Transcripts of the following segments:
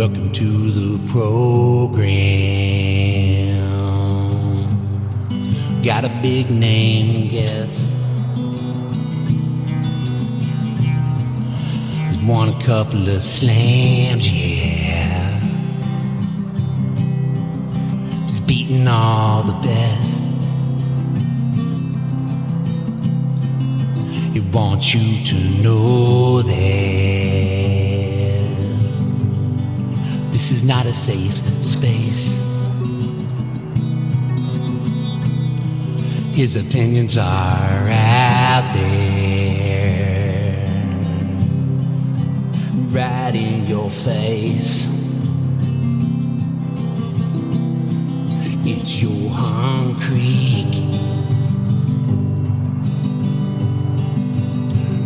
Welcome to the program. Got a big name guest. Won a couple of slams, yeah. Just beating all the best. He wants you to know that this is not a safe space. His opinions are out there, right in your face. It's Johan Kriek.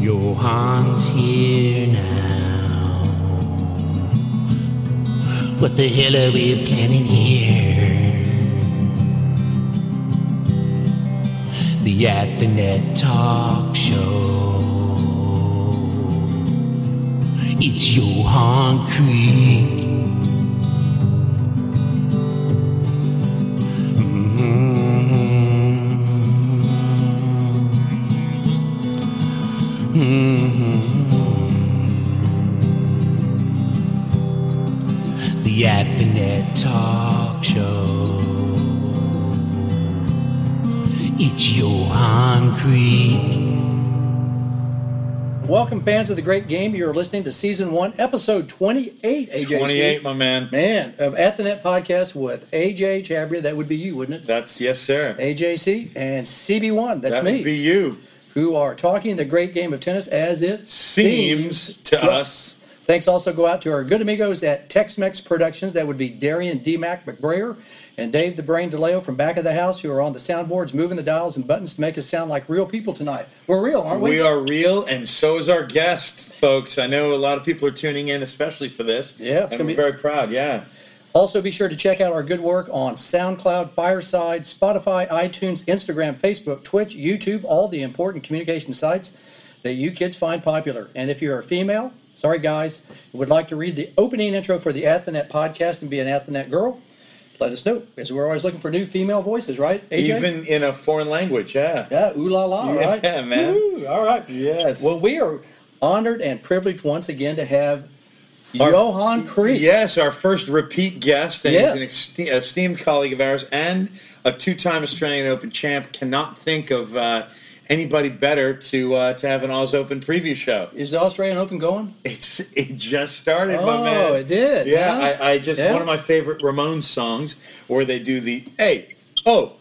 Johan's here now. What the hell are we planning here? The At the Net Talk Show. It's Johan Kriek. Talk Show. It's Johan Kriek. Welcome, fans of the great game. You're listening to season one, episode 28, AJC. 28, my man. Man, of At the Net podcast with AJ Chabria. That would be you, wouldn't it? That's yes, sir. AJC and CB1. That's that me. would be you. who are talking the great game of tennis as it Seems to us. Thanks also go out to our good amigos at Tex-Mex Productions. That would be Darian D-Mac McBrayer and Dave the Brain DeLeo from back of the house who are on the soundboards moving the dials and buttons to make us sound like real people tonight. We're real, aren't we? We are real, and so is our guest, folks. I know a lot of people are tuning in, especially for this. Yeah, it's and gonna we're be- very proud. Yeah, Also, be sure to check out our good work on SoundCloud, Fireside, Spotify, iTunes, Instagram, Facebook, Twitch, YouTube, all the important communication sites that you kids find popular. And if you're a female, sorry guys, would like to read the opening intro for the At the Net podcast and be an At the Net girl, let us know. Because we're always looking for new female voices, right? AJ? even in a foreign language. Yeah. yeah, ooh la la, Yeah, right? man. Woo, all right. Yes. Well, we are honored and privileged once again to have Our- Johan Kriek. Yes, our first repeat guest, and Yes. he's an esteemed colleague of ours and a two-time Australian Open champ. Cannot think of uh, anybody better to uh, to have an Oz Open preview show. Is the Australian Open going? It's it just started, oh, my man. Oh, it did. Yeah, huh? I, I just Yeah. one of my favorite Ramones songs where they do the hey oh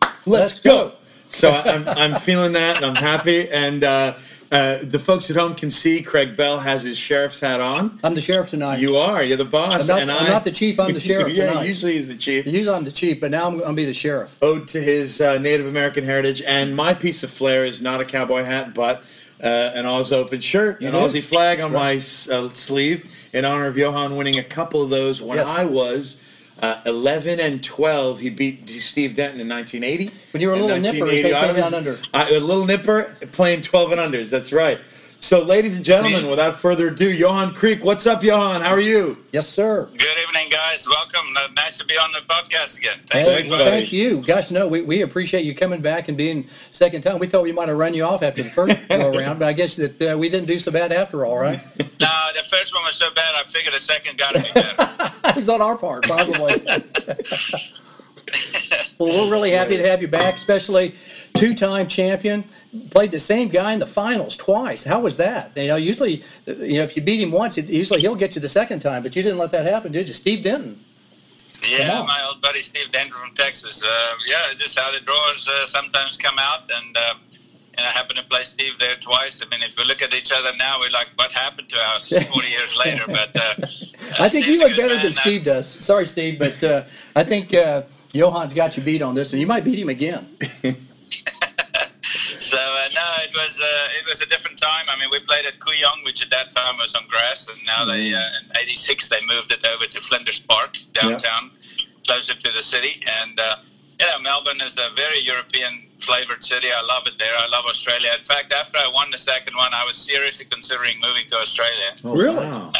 let's, Let's go. go. So I- I'm I'm feeling that and I'm happy and uh, uh, the folks at home can see Craig Bell has his sheriff's hat on. I'm the sheriff tonight. You are you're the boss I'm not, and I'm I, not the chief. I'm the sheriff yeah, tonight. usually he's the chief. Usually I'm the chief, but now I'm going to be the sheriff. Ode to his uh, Native American heritage and my piece of flair is not a cowboy hat but. Uh, an Oz Open shirt, You an do? Aussie flag on Right. my uh, sleeve in honor of Johan winning a couple of those when Yes. I was uh, 11 and 12. He beat Steve Denton in 1980. When you were a little nipper, as 1980, they say down under. I, a little nipper playing 12 and unders. That's right. So, ladies and gentlemen, without further ado, Johan Kriek. What's up, Johan? How are you? Yes, sir. Good evening, guys. Welcome. Uh, Nice to be on the podcast again. Hey, Thanks, Thanks, well, buddy. thank you. Gosh, no, we, we appreciate you coming back and being second time. We thought we might have run you off after the first go around, but I guess that uh, we didn't do so bad after all, right? No, the first one was so bad, I figured the second got to be better. it was on our part, probably. well, we're really happy to have you back, especially two-time champion. Played the same guy in the finals twice. How was that? You know, usually, you know, if you beat him once, it, usually he'll get you the second time, but you didn't let that happen, did you? Steve Denton. yeah, my old buddy Steve Denton from Texas. Uh, yeah, just how the drawers uh, sometimes come out, and uh, and I happen to play Steve there twice. I mean, if we look at each other now, we're like, what happened to us 40 years later? But uh, I think you Steve's look better man. than Steve does. Sorry, Steve, but uh, I think uh, Johan's got you beat on this, and you might beat him again. So uh, no, it was uh, it was a different time. I mean, we played at Kooyong, which at that time was on grass, and now they uh, in '86 they moved it over to Flinders Park downtown, closer to the city. And uh, you know, Melbourne is a very European flavored city. I love it there. I love Australia. In fact, after I won the second one, I was seriously considering moving to Australia. Oh, Really? Um,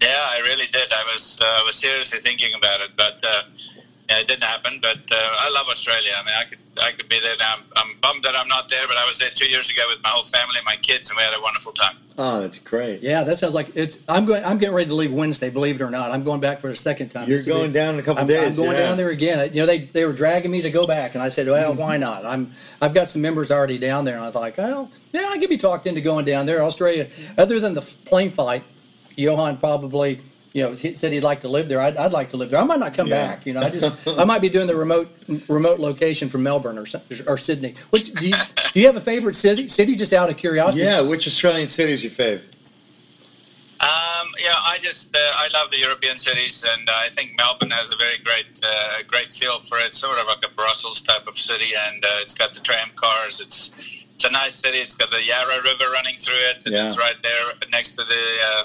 yeah, I really did. I was uh, I was seriously thinking about it, but uh, yeah, it didn't happen. But uh, I love Australia. I mean, I could I could be there now. I'm, I'm bummed that I'm not there, but I was there two years ago with my whole family, and my kids, and we had a wonderful time. Oh, that's great. Yeah, that sounds like it's. I'm going. I'm getting ready to leave Wednesday. Believe it or not, I'm going back for the second time. You're This will be- going down in a couple I'm, days. I'm going yeah. down there again. You know, they they were dragging me to go back, and I said, well, why not? I'm I've got some members already down there, and I thought, well, yeah, I could be talked into going down there. Australia, other than the plane flight, Johan probably. You know, he said he'd like to live there. I'd, I'd like to live there. I might not come Yeah. back. You know, I just I might be doing the remote remote location from Melbourne or or Sydney. Which do you, do you have a favorite city? City, just out of curiosity. Yeah, which Australian city is your fave? Um, yeah, I just uh, I love the European cities, and I think Melbourne has a very great uh, great feel for it. Sort of like a Brussels type of city, and uh, it's got the tram cars. It's it's a nice city. It's got the Yarra River running through it, and Yeah. it's right there next to the uh,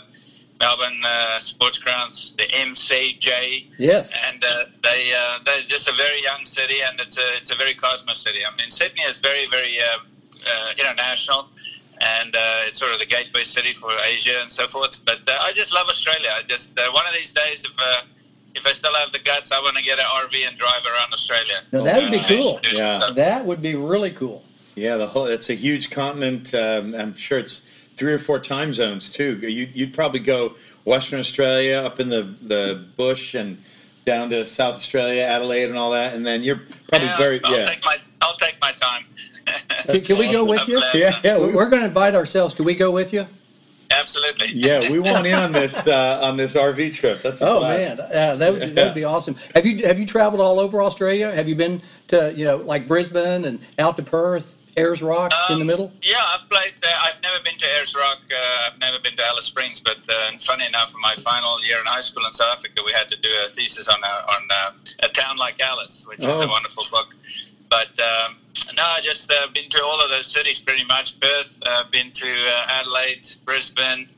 Melbourne uh, sports grounds, the MCG. Yes. and uh, they uh, they're just a very young city, and it's a it's a very cosmo city. I mean, Sydney is very very uh, uh, international, and uh, it's sort of the gateway city for Asia and so forth. But uh, I just love Australia. I just uh, one of these days, if uh, if I still have the guts, I want to get an RV and drive around Australia. Now, that would be cool. Yeah. That would be really cool. Yeah, the whole it's a huge continent. Um, I'm sure it's three or four time zones too. You, you'd probably go Western Australia up in the the bush and down to South Australia, Adelaide, and all that, and then you're probably Yeah, very I'll yeah. take my I'll take my time. Can, can we go with you? Yeah, yeah, we, We're going to invite ourselves. Can we go with you? Absolutely. yeah, we want in on this uh, on this RV trip. That's a Oh blast. man, yeah, that would, that would be awesome. Have you have you traveled all over Australia? Have you been to you know like Brisbane and out to Perth, Ayers Rock in the Um, middle? Yeah, I've played. there. I've never been to Ayers Rock. Uh, I've never been to Alice Springs. But uh, and funny enough, in my final year in high school in South Africa, we had to do a thesis on a, on uh, a town like Alice, which is Oh. a wonderful book. But um, no, I just uh, been to all of those cities pretty much. Perth, uh, been to uh, Adelaide, Brisbane.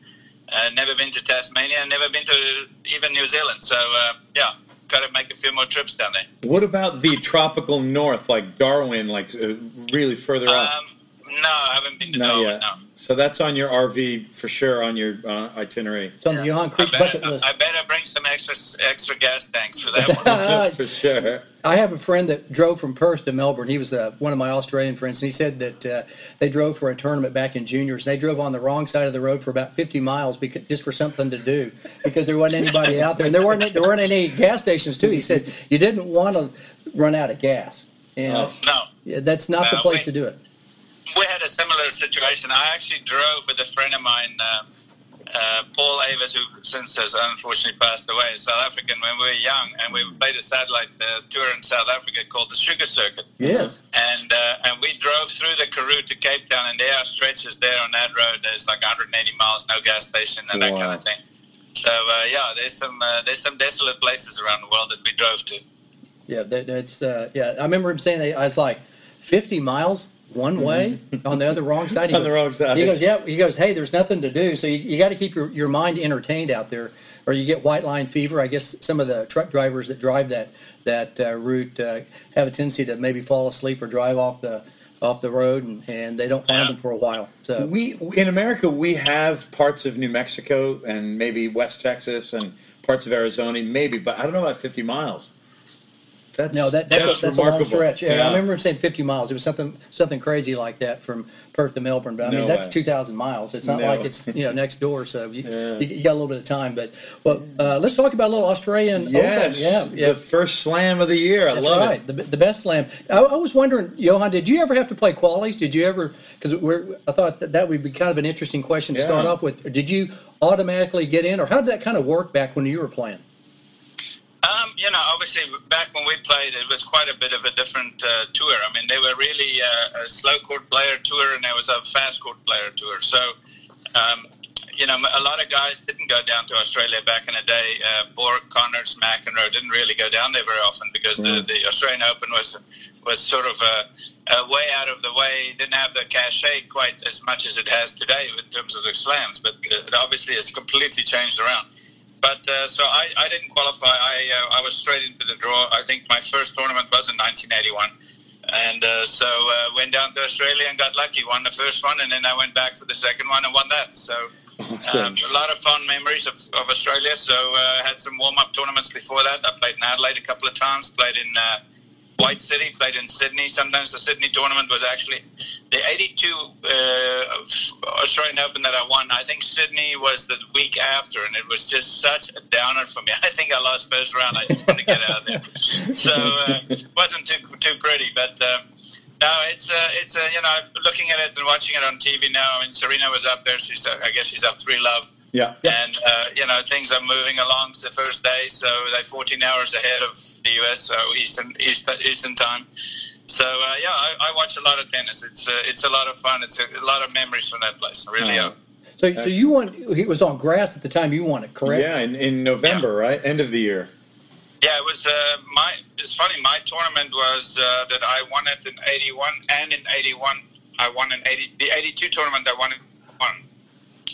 Uh, never been to Tasmania. Never been to even New Zealand. So uh, yeah, got to make a few more trips down there. What about the tropical north, like Darwin, like uh, really further up? Um, no, I haven't been to Not Darwin. yet. No. So that's on your RV for sure on your uh, itinerary. It's on the Johan I Kriek better, bucket list. I better bring some extra extra gas tanks for that one. Uh, for sure. I have a friend that drove from Perth to Melbourne. He was uh, one of my Australian friends, and he said that uh, they drove for a tournament back in juniors. And they drove on the wrong side of the road for about 50 miles because just for something to do, because there wasn't anybody out there, and there weren't there weren't any gas stations too. He said you didn't want to run out of gas, and. No, yeah, that's not the place we- to do it. We had a similar situation. I actually drove with a friend of mine, uh, uh, Paul Avers, who since has unfortunately passed away, South African, when we were young, and we played a satellite uh, tour in South Africa called the Sugar Circuit. Yes. And uh, and we drove through the Karoo to Cape Town, and there are stretches there on that road. There's like 180 miles, no gas station, and that kind of thing. So uh, yeah, there's some uh, there's some desolate places around the world that we drove to. Yeah, that, that's uh, yeah. I remember him saying that I was like 50 miles one way on the other wrong side. He on goes, the wrong side. He goes, yeah. He goes, hey, there's nothing to do, so you, you got to keep your, your mind entertained out there, or you get white line fever. I guess some of the truck drivers that drive that that uh, route uh, have a tendency to maybe fall asleep or drive off the off the road, and, and they don't find them for a while. So We in America we have parts of New Mexico and maybe West Texas and parts of Arizona, maybe, but I don't know about 50 miles. That's no, that, that's, that's a, that's a long stretch. Yeah, Yeah. I remember him saying 50 miles. It was something something crazy like that from Perth to Melbourne. But I mean, No that's way. 2,000 miles. It's not No. like it's you know next door. So you, Yeah. you, got a little bit of time. But well, uh, let's talk about a little Australian. Yes, Open. Yeah, yeah. the first slam of the year. I That's love right. The, the best slam. I, I was wondering, Johan, did you ever have to play qualies? Did you ever? Because. I thought that, that would be kind of an interesting question to start off with. Did you automatically get in, or how did that kind of work back when you were playing? Um, you know, obviously, back when we played, it was quite a bit of a different uh, tour. I mean, they were really uh, a slow court player tour, and there was a fast court player tour. So, um, you know, a lot of guys didn't go down to Australia back in the day. Uh, Borg, Connors, McEnroe didn't really go down there very often because the, the Australian Open was was sort of a, a way out of the way. Didn't have the cachet quite as much as it has today in terms of the slams, but it obviously has completely changed around. But uh, so I, I didn't qualify. I uh, I was straight into the draw. I think my first tournament was in 1981. And uh, so uh, went down to Australia and got lucky. Won the first one, and then I went back for the second one and won that. So Awesome. um, a lot of fond memories of, of Australia. So uh, had some warm up tournaments before that. I played in Adelaide a couple of times. Played in uh, White City. Played in Sydney. Sometimes the Sydney tournament was actually the 82 uh, Australian Open that I won. I think Sydney was the week after, and it was just such a downer for me. I think I lost first round. I just want to get out of there. So uh, wasn't too too pretty, but. Uh, no, it's uh, it's uh, you know looking at it and watching it on TV now. I mean, Serena was up there. She's uh, I guess she's up three love, yeah. and uh, you know things are moving along. The first day, so they're 14 hours ahead of the US, so Eastern Eastern, Eastern time. So uh, yeah, I, I watch a lot of tennis. It's uh, it's a lot of fun. It's a, a lot of memories from that place. Really. Uh, are. So, so you won. It was on grass at the time you won it, correct? Yeah, in, in November, right? End of the year. Yeah, it was uh, my. It's funny. My tournament was uh, that I won it in '81 and in '81 I won in '80. The '82 tournament I won in one.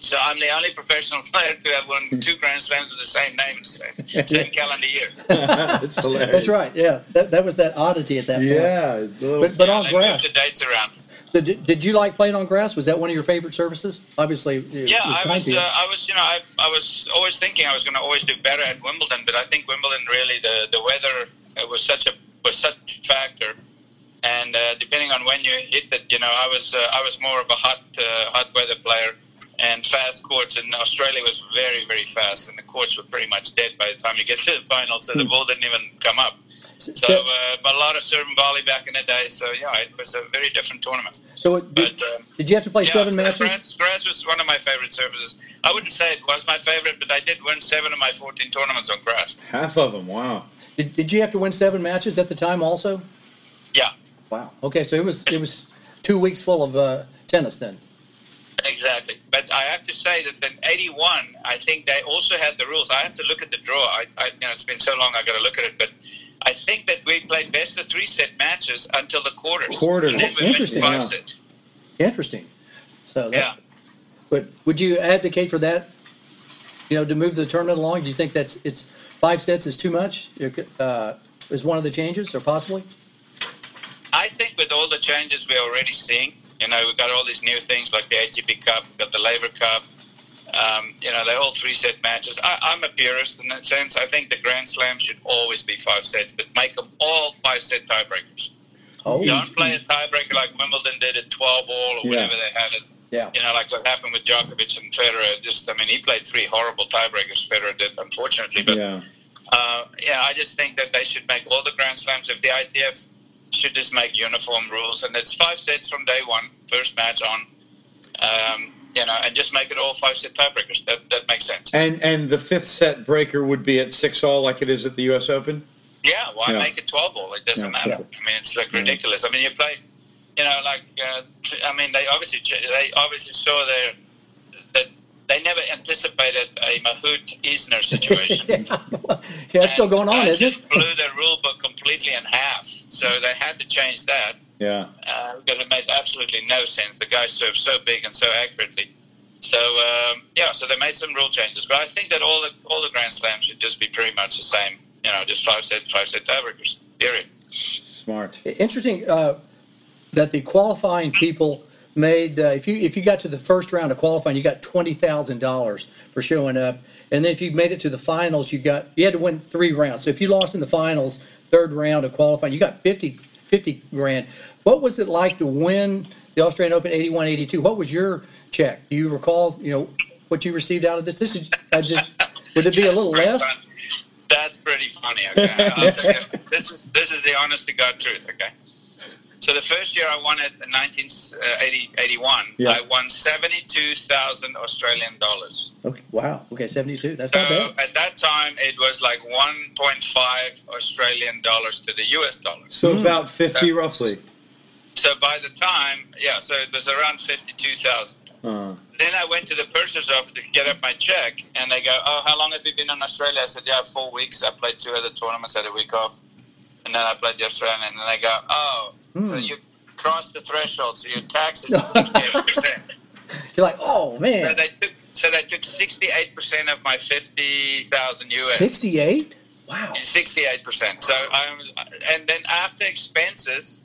So I'm the only professional player to have won two Grand Slams with the same name in the same, same calendar year. That's hilarious. That's right. Yeah, that, that was that oddity at that point. Yeah. a little- But, but Yeah, on they grass, moved the dates around. so did, did you like playing on grass? Was that one of your favorite surfaces? Obviously, it Yeah, was I was. Uh, I was. You know, I, I was always thinking I was going to always do better at Wimbledon, but I think Wimbledon really the the weather uh, was such a was such a factor, and uh, depending on when you hit it, you know, I was uh, I was more of a hot uh, hot weather player, and fast courts in Australia was very very fast, and the courts were pretty much dead by the time you get to the final, so the ball didn't even come up. So, So, uh, but a lot of serve and volley back in the day. So yeah, it was a very different tournament. so it, did, But um, did you have to play yeah, seven matches? Grass was one of my favorite surfaces. I wouldn't say it was my favorite, but I did win seven of my 14 tournaments on grass. half of them. Wow. Did, did you have to win seven matches at the time also? Yeah. Wow. Okay, so it was it was two weeks full of uh, tennis then. Exactly. But I have to say that in 81, I think they also had the rules. I have to look at the draw. I, I you know, it's been so long, i got to look at it. But I think that we played best of three set matches until the quarters. Quarters. And we Interesting, five yeah. sets. Interesting. So that, Yeah. But would you advocate for that? You know, to move the tournament along? Do you think that's it's five sets is too much? Uh, is one of the changes, or possibly? I think with all the changes we're already seeing, you know, we've got all these new things like the ATP Cup, we've got the Laver Cup. Um, you know, they're all three set matches. I, I'm a purist in that sense. I think the Grand Slam should always be five sets, but make them all five set tiebreakers. Oh, Don't play a tiebreaker like Wimbledon did at 12 all or Yeah. whatever they had it. Yeah. You know, like what happened with Djokovic and Federer. Just, I mean, he played three horrible tiebreakers. Federer did, unfortunately. But Yeah. uh, yeah, I just think that they should make all the Grand Slams. If the ITF should just make uniform rules, and it's five sets from day one, first match on. Um, you know, and just make it all five set tiebreakers. That that makes sense. And and the fifth set breaker would be at six all, like it is at the U.S. Open. Yeah, why Yeah. make it twelve all? It doesn't Yeah, matter. yeah. I mean, it's like ridiculous. I mean, you play, you know, like uh, I mean, they obviously they obviously saw their that they never anticipated a Mahut Isner situation. yeah, that's still going on, And isn't it? just blew the rule book completely in half. So they had to change that Yeah. uh, because it made absolutely no sense. The guy served so big and so accurately. So um, yeah, so they made some rule changes. But I think that all the all the Grand Slams should just be pretty much the same. You know, just five set five set tiebreakers. Period. Smart. Interesting uh, that the qualifying people made. Uh, if you if you got to the first round of qualifying, you got twenty thousand dollars for showing up, and then if you made it to the finals, you got you had to win three rounds. So if you lost in the finals, third round of qualifying, you got 50, 50 grand. What was it like to win the Australian Open 81, 82? What was your check? Do you recall? You know what you received out of this? This is I just would it be a little less? That's pretty funny. Okay, I'll tell you. this is this is the honest to god truth. Okay. So the first year I won it in 1981, Yeah. I won 72,000 Australian dollars. Okay, wow. Okay, seventy two. That's So not bad. at that time, it was like 1.5 Australian dollars to the US dollar. So about fifty, roughly. So by the time, yeah, so it was around 52,000. Uh, Then I went to the purser's office to get up my check, and they go, "Oh, how long have you been in Australia?" I said, "Yeah, four weeks. I played two other tournaments, had a week off, and then I played the Australian." And they go, "Oh, so you cross the threshold, so your tax is sixty-eight percent." You're like, oh So man, they took, so they took sixty-eight percent of my fifty thousand US. sixty eight. Wow. Sixty-eight percent. So I'm, and then after expenses,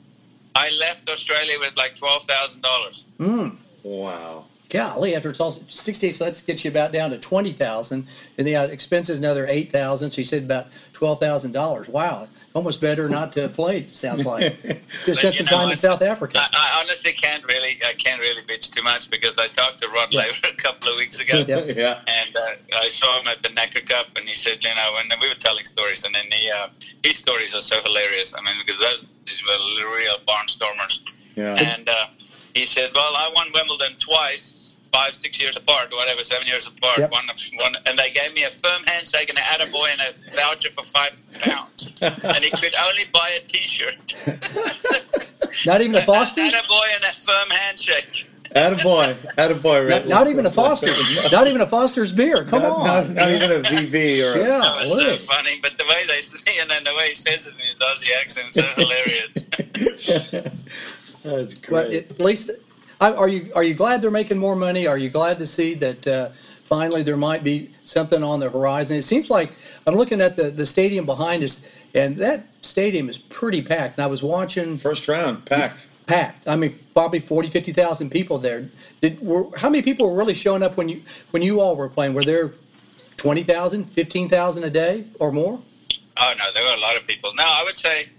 I left Australia with like twelve thousand dollars. Mm. Wow. Golly, after it's all sixty, so let's get you about down to twenty thousand, and the uh, expenses another eight thousand. So you said about twelve thousand dollars. Wow, almost better not to have played. Sounds like just spent some know, time I- in South Africa. I, I honestly can't really, I can't really bitch too much because I talked to Rod Yeah. Laver a couple of weeks ago. Yeah. yeah. And uh, I saw him at the Necker Cup, and he said, you know, and we were telling stories, and then he, uh, his stories are so hilarious. I mean, because those these were real barnstormers. Yeah. And uh, he said, well, I won Wimbledon twice, five, six years apart, whatever, seven years apart. Yep. One, one, and they gave me a firm handshake and an attaboy and a voucher for five pounds. and he could only buy a T-shirt. Not even a Foster's. Attaboy and a firm handshake. Attaboy. Attaboy, Not, Red. not even a Foster's. not even a Foster's beer. Come Not, on. not, not even a VB or Yeah. That was Wait. so funny, but the way they say it and then the way he says it in his Aussie accent is so hilarious. That's great. But great. at least, I- are you are you glad they're making more money? Are you glad to see that uh, finally there might be something on the horizon? It seems like I'm looking at the, the stadium behind us, and that stadium is pretty packed. And I was watching First round, packed. packed. I mean, probably 40, 50,000 people there. Did were how many people were really showing up when you when you all were playing? Were there 20,000, 15,000 a day or more? Oh no, there were a lot of people. No, I would say,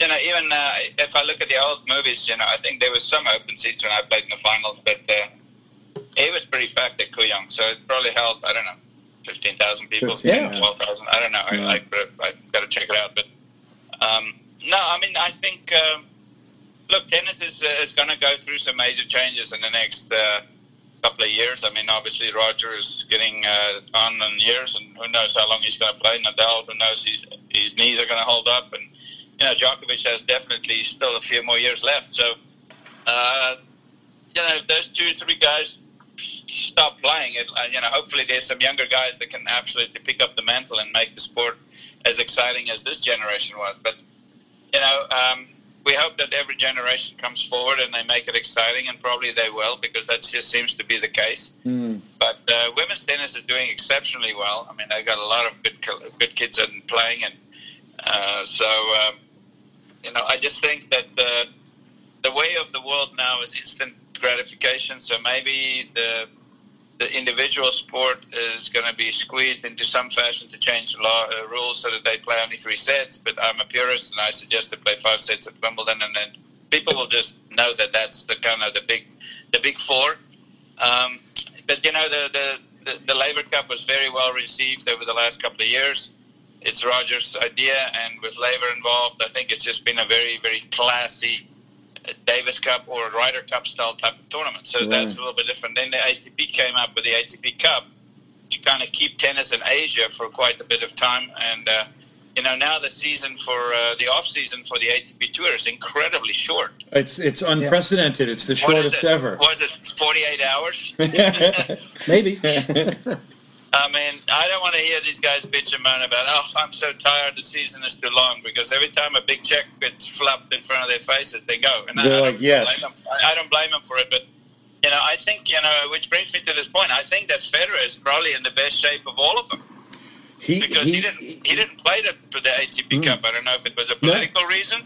you know, even uh, if I look at the old movies, you know, I think there was some open seats when I played in the finals, but uh, it was pretty packed at Kooyong, so it probably held I don't know, fifteen thousand people, 15, yeah. twelve thousand. I don't know. Yeah. I, I I've got to check it out, but um, no, I mean, I think. Um, Look, tennis is, uh, is going to go through some major changes in the next uh, couple of years. I mean, obviously Roger is getting uh, on in years, and who knows how long he's going to play. Nadal, who knows his his knees are going to hold up, and you know Djokovic has definitely still a few more years left. So, uh, you know, if those two three guys stop playing, it, uh, you know, hopefully there's some younger guys that can absolutely pick up the mantle and make the sport as exciting as this generation was. But you know. Um, we hope that every generation comes forward and they make it exciting, and probably they will because that just seems to be the case. Mm. But uh, women's tennis is doing exceptionally well. I mean, they've got a lot of good good kids in playing, and uh, so um, you know, I just think that the the way of the world now is instant gratification. So maybe the the individual sport is going to be squeezed into some fashion to change law uh, rules so that they play only three sets. But I'm a purist, and I suggest they play five sets at Wimbledon, and then people will just know that that's the kind of the big the big four. Um, but you know, the, the the Laver Cup was very well received over the last couple of years. It's Rogers' idea, and with Laver involved, I think it's just been a very very classy. uh, Davis Cup or Ryder Cup style type of tournament. So Right. that's a little bit different. Then the ATP came up with the ATP Cup to kind of keep tennis in Asia for quite a bit of time. And, uh, you know, now the season for uh, the off season for the ATP Tour is incredibly short. It's it's unprecedented. It's the shortest it? ever. Was it 48 hours? Maybe. I mean, I don't want to hear these guys bitch and moan about, oh, I'm so tired, the season is too long, because every time a big check gets flopped in front of their faces, they go. And They're I like, don't yes. blame them. I, I don't blame them for it, but, you know, I think, you know, which brings me to this point, I think that Federer is probably in the best shape of all of them, he, because he, didn't he didn't play the, the ATP Mm. Cup. I don't know if it was a political reason,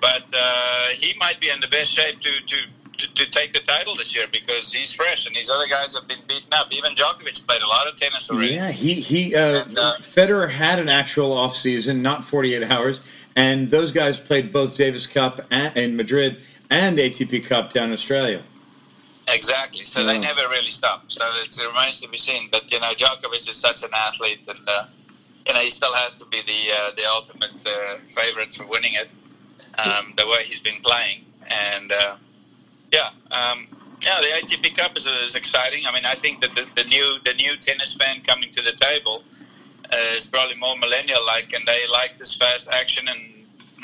but uh, he might be in the best shape to, to, to, to take the title this year because he's fresh, and these other guys have been beaten up. Even Djokovic played a lot of tennis already. Yeah, he he. Uh, And, uh, Federer had an actual off season, not 48 hours, and those guys played both Davis Cup and, in Madrid and ATP Cup down in Australia. Exactly. So they never really stopped. So it remains to be seen. But you know, Djokovic is such an athlete, and uh, you know he still has to be the uh, the ultimate uh, favorite for winning it. Um, the way he's been playing, and uh, yeah, um, yeah, the ATP Cup is, is exciting. I mean, I think that the, the new the new tennis fan coming to the table uh, is probably more millennial-like, and they like this fast action and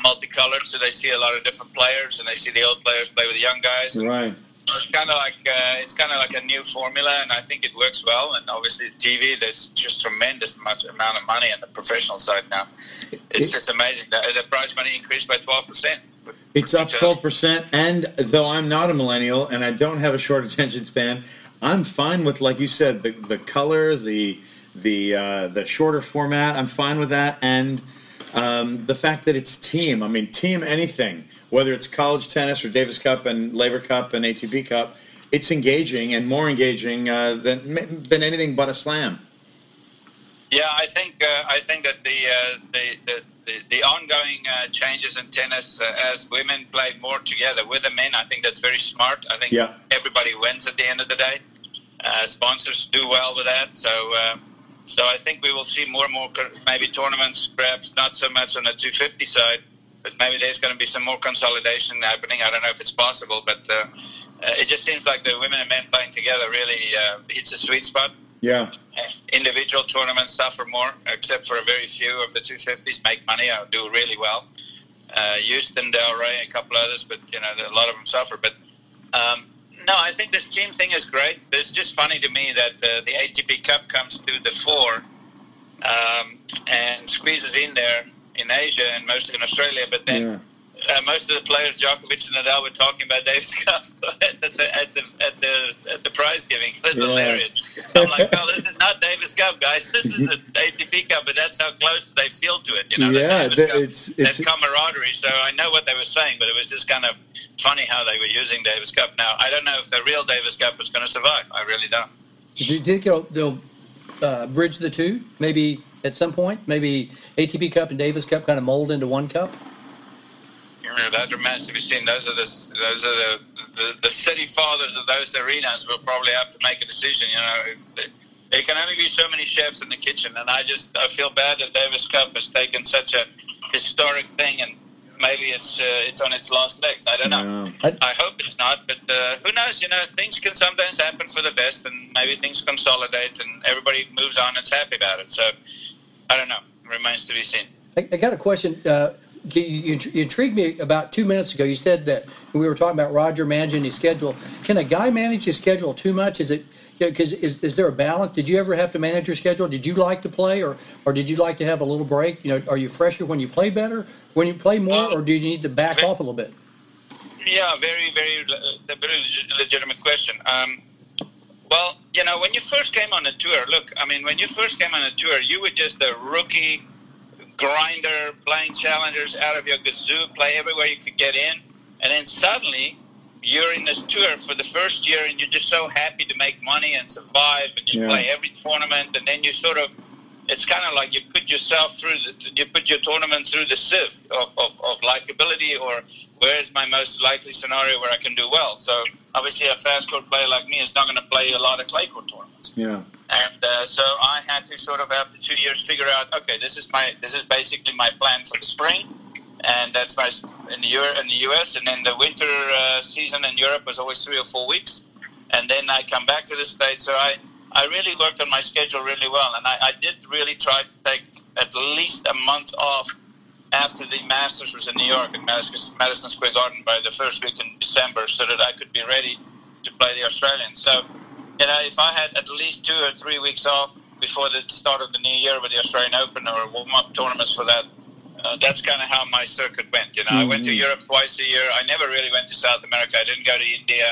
multicolored. So they see a lot of different players, and they see the old players play with the young guys. Right. it's kind of like uh, it's kind of like a new formula, and I think it works well. And obviously, TV there's just tremendous much amount of money on the professional side now. It's It- just amazing. The, the prize money increased by twelve percent. It's up 12%. And though I'm not a millennial and I don't have a short attention span, I'm fine with, like you said, the, the color, the the uh, the shorter format. I'm fine with that. And um, the fact that it's team. I mean, team anything. whether it's college tennis or Davis Cup and Laver Cup and ATP Cup, it's engaging and more engaging uh, than than anything but a slam. Yeah, I think uh, I think that the uh, the, the, the, the ongoing uh, changes in tennis uh, as women play more together with the men, I think that's very smart. I think Yeah. everybody wins at the end of the day. Uh, sponsors do well with that, so uh, so I think we will see more and more maybe tournaments, perhaps not so much on the 250 side, but maybe there's going to be some more consolidation happening. I don't know if it's possible, but uh, uh, it just seems like the women and men playing together really uh, hits a sweet spot Yeah, individual tournaments suffer more, except for a very few of the 250s make money or do really well. Uh, Houston, Delray, a couple others, but you know a lot of them suffer. But um, no, I think this team thing is great. It's just funny to me that uh, the ATP Cup comes to the four um, and squeezes in there in Asia and mostly in Australia, but then. yeah. Uh, most of the players, Djokovic and Nadal, were talking about Davis Cup at the at the at the, at the prize giving. It was Yeah. hilarious. I'm like, well, this is not Davis Cup, guys. This is the ATP Cup, but that's how close they feel to it. You know, the yeah, Davis th- Cup. it's That it's camaraderie. So I know what they were saying, but it was just kind of funny how they were using Davis Cup. Now I don't know if the real Davis Cup is going to survive. I really don't. Do you think they'll, they'll uh, bridge the two? Maybe at some point, maybe ATP Cup and Davis Cup kind of mold into one cup. You know, that remains to be seen. Those are the those are the, the the city fathers of those arenas will probably have to make a decision. You know, There- there can only be so many chefs in the kitchen, and I just I feel bad that Davis Cup has taken such a historic thing, and maybe it's uh, it's on its last legs. I don't know. yeah. I hope it's not, but uh, who knows? You know, things can sometimes happen for the best, and maybe things consolidate, and everybody moves on and's happy about it. So I don't know. Remains to be seen. I, I got a question. Uh, you, you, you intrigued me about two minutes ago. You said that we were talking about Roger managing his schedule. Can a guy manage his schedule too much? Is it because is, is there a balance? Did you ever have to manage your schedule? Did you like to play, or or did you like to have a little break? You know, are you fresher when you play better, when you play more, or do you need to back off a little bit? Yeah, very, very, uh, very legitimate question. Um, well, you know, when you first came on a tour, look, I mean, when you first came on a tour, you were just a rookie grinder, playing challengers out of your gazoo, play everywhere you could get in, and then suddenly you're in this tour for the first year, and you're just so happy to make money and survive, and you Yeah. play every tournament, and then you sort of it's kind of like you put yourself through the, you put your tournament through the sieve of, of, of likability or where is my most likely scenario where I can do well. So obviously a fast court player like me is not going to play a lot of clay court tournaments. Yeah. And uh, so I had to sort of after two years figure out, okay, this is my this is basically my plan for the spring, and that's my in the Euro, in the US, and then the winter uh, season in Europe was always three or four weeks, and then I come back to the states. So I I really worked on my schedule really well, and I, I did really try to take at least a month off after the Masters was in New York at Madison Square Garden by the first week in December, so that I could be ready to play the Australian. So you know, if I had at least two or three weeks off before the start of the new year with the Australian Open or warm-up tournaments for that, uh, that's kind of how my circuit went. You know, I went to Europe twice a year. I never really went to South America. I didn't go to India,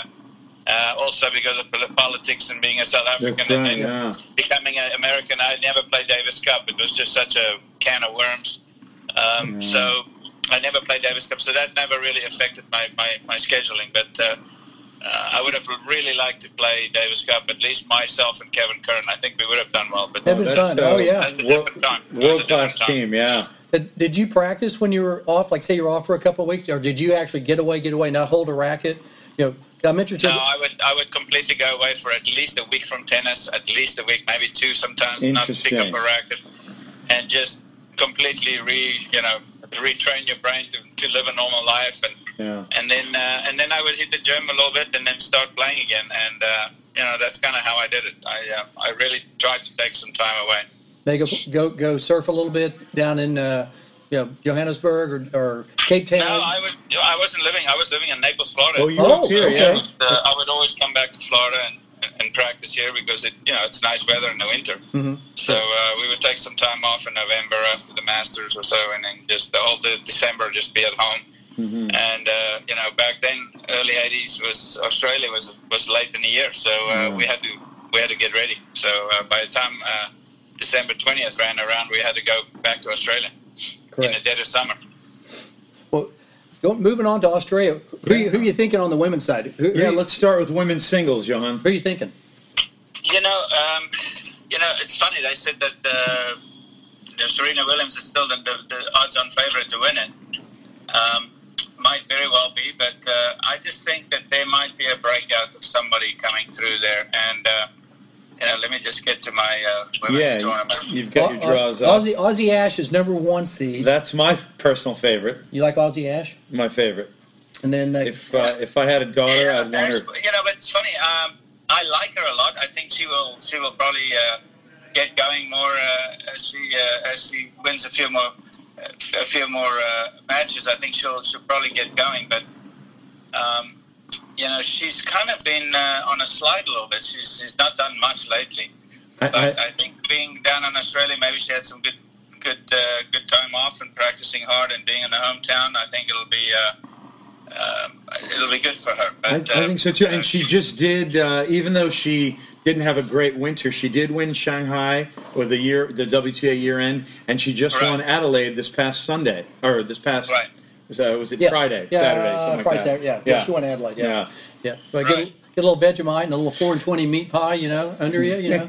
uh, also because of politics and being a South African That's and then Yeah. becoming an American. I never played Davis Cup. It was just such a can of worms. Um, Yeah. So I never played Davis Cup. So that never really affected my, my, my scheduling. But uh, uh, I would have really liked to play Davis Cup, at least myself and Kevin Curren. I think we would have done well. But That'd been that's. Oh, uh, yeah. World, different time. That was a world class team. Yeah. Did, did you practice when you were off? Like, say you're off for a couple of weeks, or did you actually get away, get away, not hold a racket? You know, I'm interested. No, I would I would completely go away for at least a week from tennis, at least a week, maybe two sometimes, not pick up a racket, and just completely re you know retrain your brain to, to live a normal life, and Yeah. and then uh, and then I would hit the gym a little bit, and then start playing again, and uh, you know that's kind of how I did it. I uh, I really tried to take some time away. Maybe go, go go surf a little bit down in uh, you know Johannesburg or, or Cape Town. No, I would. You know, I wasn't living. I was living in Naples, Florida. Oh, you Oh, up here? okay. Yeah. uh, I would always come back to Florida and, and practice here because it, you know, it's nice weather in the winter. Mhm. So uh, we would take some time off in November after the Masters or so, and then just the whole the December just be at home. Mhm. And uh, you know, back then, early '80s was Australia was was late in the year, so uh, Yeah. we had to we had to get ready. So uh, by the time uh, December 20th ran around, we had to go back to Australia in the dead of summer. Go, moving on to Australia. Who, you, who you thinking on the women's side? Who, who Yeah, you- let's start with women's singles, Johan. Who are you thinking? You know, um, you know, it's funny. They said that uh, you Serena Williams is still the, the, the odds-on favorite to win it. Um, might very well be, but uh, I just think that there might be a breakout of somebody coming through there. And uh, you know, let me just get to my uh, women's Yeah, tournament. you've got your Au- Au- draws up. Aussie, Aussie Ash is number one seed. That's my personal favorite. You like Aussie Ash? My favorite. And then uh, If uh, if I had a daughter, Yeah, I'd want her. You know, but it's funny. Um, I like her a lot. I think she will. She will probably uh, get going more uh, as she uh, as she wins a few more a few more uh, matches. I think she'll she'll probably get going. But um, you know, she's kind of been uh, on a slide a little bit. She's she's not done much lately. I, But I, I, think being down in Australia, maybe she had some good good uh, good time off and practicing hard and being in the hometown. I think it'll be. Uh, um, it'll be good for her. I, I But, uh, think so too. uh, And she just did, uh, even though she didn't have a great winter, she did win Shanghai or the year, the WTA year end, and she just Right. won Adelaide this past Sunday or this past. Right. So was it yeah, Friday, yeah, Saturday, uh, something like Friday, that? Saturday, yeah. yeah. She won Adelaide. Yeah, Yeah. yeah. But get, Right. get a little Vegemite and a little four and twenty meat pie, you know, under you, you know.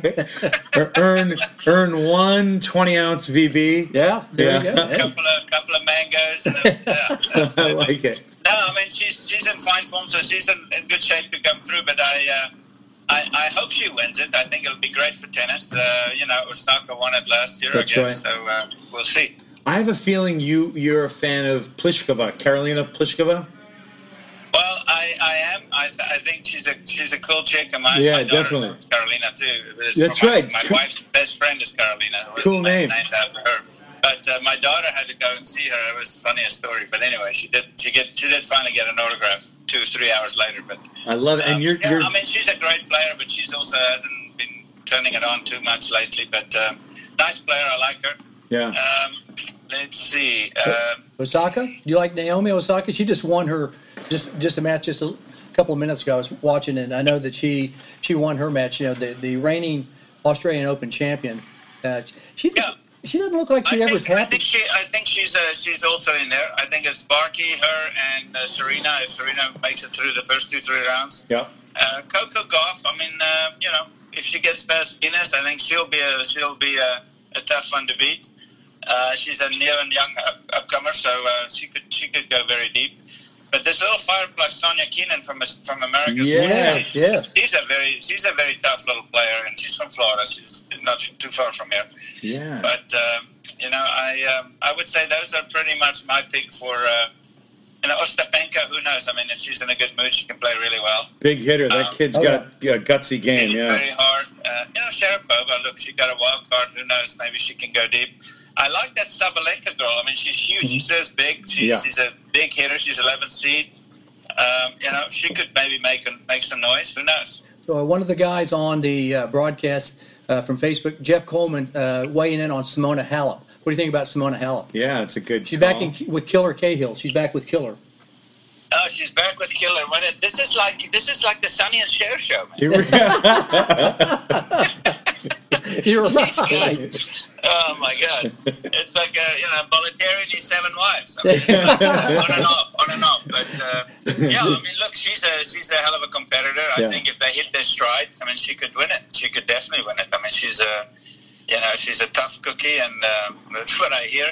Earn earn one 20 ounce VB. yeah, there you Yeah. go. Hey. couple of couple of mangoes. And, uh, yeah, I like it. no, I mean she's she's in fine form, so she's in, in good shape to come through. But I, uh, I I hope she wins it. I think it'll be great for tennis. Uh, you know, Osaka won it last year, That's I guess. So uh, we'll see. I have a feeling you you're a fan of Pliskova, Carolina Pliskova. Well, I, I am. I, th- I think she's a she's a cool chick. And my, Yeah, my definitely. Carolina too. It's That's my, right. My wife's best friend is Carolina. Cool name. Named after her. But uh, my daughter had to go and see her. It was the funniest story. But anyway, she did. She get. She did finally get an autograph two, or three hours later. But I love it. um, And you're, yeah, you're I mean, she's a great player, but she's also hasn't been turning it on too much lately. But um, nice player. I like her. Yeah. Um, let's see. Um, Osaka, do you like Naomi Osaka? She just won her just just a match just a couple of minutes ago. I was watching it. and I know that she she won her match. You know, the the reigning Australian Open champion. Uh, she just, Yeah. she doesn't look like she I ever think, was I happy. think she. I think she's. Uh, she's also in there. I think it's Barkey, her, and uh, Serena. If Serena makes it through the first two, three rounds. yeah. Uh, Coco Gauff. I mean, uh, you know, if she gets past Guinness, I think she'll be a she'll be a, a tough one to beat. Uh, she's a new and young up, upcomer, so uh, she could she could go very deep. But this little firefly, Sonia Kenin from from America, Yes, she's, yes. she's a very she's a very tough little player, and she's from Florida. She's not too far from here. Yeah. But um, you know, I um, I would say those are pretty much my pick for. Uh, you know, Ostapenko. Who knows? I mean, if she's in a good mood, she can play really well. Big hitter. That Um, kid's oh, got a gutsy game. Hit it Yeah. very hard. Uh, you know, Sharapova. Look, she got a wild card. Who knows? Maybe she can go deep. I like that Sabalenka girl. I mean, she's huge. She's this big. She's, Yeah. she's a big hitter. She's 11th seed. Um, you know, she could maybe make a, make some noise. Who knows? So uh, one of the guys on the uh, broadcast uh, from Facebook, Jeff Coleman, uh, weighing in on Simona Halep. What do you think about Simona Halep? Yeah, it's a good. She's call. back in, with Killer Cahill. She's back with Killer. Oh, she's back with Killer. When it, this is like this is like the Sonny and Cher show, man. You- You're right. Oh my God! It's like uh, you know, Bollettieri and seven wives. I mean, on and off, on and off. But uh, yeah, I mean, look, she's a she's a hell of a competitor. I Yeah. think if they hit their stride, I mean, she could win it. She could definitely win it. I mean, she's a you know she's a tough cookie, and uh, that's what I hear.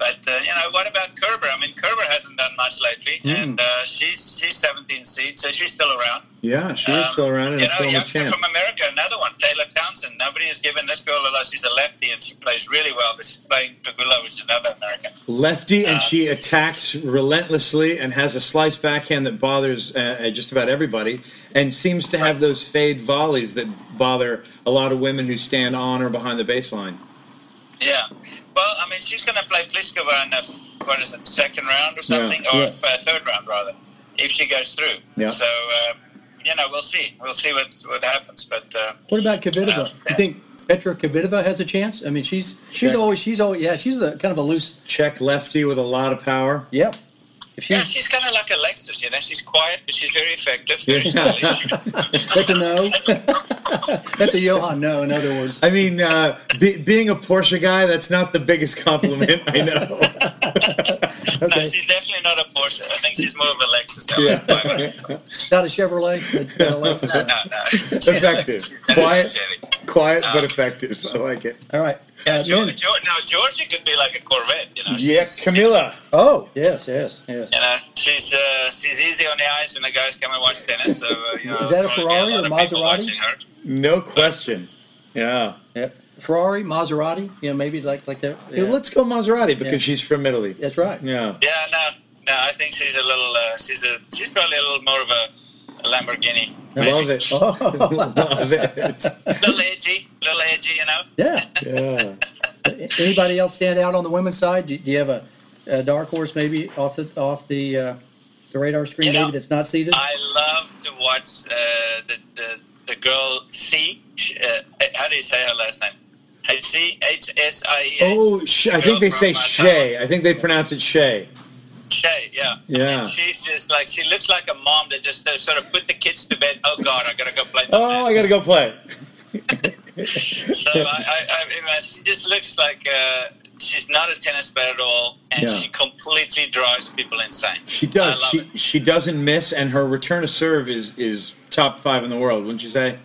But uh, you know, what about Kerber? I mean, Kerber hasn't done much lately, Mm. and uh, she's she's 17 seed, so she's still around. yeah, she is Um, still around and you know, former youngster from America, another one, Taylor Townsend. Nobody has given this girl a lot. She's a lefty, and she plays really well. But she's playing Pegula, which is another American. Lefty, and Uh, she attacks relentlessly and has a slice backhand that bothers uh, uh, just about everybody, and seems to have those fade volleys that bother a lot of women who stand on or behind the baseline. Yeah. Well, she's going to play Pliskova in the what is it, second round or something, or Yes. uh, third round rather, if she goes through. Yeah. So uh, you know, we'll see. We'll see what what happens. But uh, What about Kvitova? You think Petra Kvitova has a chance? I mean, she's she's Check. always she's always yeah she's a kind of a loose Check lefty with a lot of power. yep. If yeah, she's she's kind of like Alexis. You know, she's quiet, but she's very effective, very stylish. that's a no. that's a Johan no. In other words, I mean, uh, be, being a Porsche guy, that's not the biggest compliment, I know. No, Okay. she's definitely not a Porsche. I think she's more of a Lexus. Yeah. Not a Chevrolet, but uh, Lexus. No, no. Effective. She's Quiet. Chevy. Quiet but effective. I like it. All right. Yeah, George, men's- George, now Georgia could be like a Corvette, you know. Yeah, Camilla. Oh, yes, yes, yes. You know, she's uh, she's easy on the ice when the guys come and watch tennis. So uh, you know, Is that a Ferrari lot or of Maserati? No question. Yeah. Ferrari, Maserati, you know, maybe like like that. Yeah, Yeah. let's go Maserati because Yeah. she's from Italy. That's right. Yeah. Yeah, no, no, I think she's a little. Uh, she's a she's probably a little more of a, a Lamborghini. Love it. Oh, Love it. little edgy, little edgy, you know. yeah. Yeah. Anybody else stand out on the women's side? Do, do you have a, a dark horse maybe off the off the uh, the radar screen You know, maybe that's not seated? I love to watch uh, the, the the girl C. Uh, how do you say her last name? C H S I E. Oh, I think they say Shay. I think they pronounce it Shay. Shay, yeah. Yeah. And she's just like she looks like a mom that just uh, sort of put the kids to bed. Oh God, I gotta go play. Oh, I got to go play. So I, I, I mean, she just looks like uh, she's not a tennis player at all, and Yeah. she completely drives people insane. She does. She it. she doesn't miss, and her return to serve is is top five in the world. Wouldn't you say?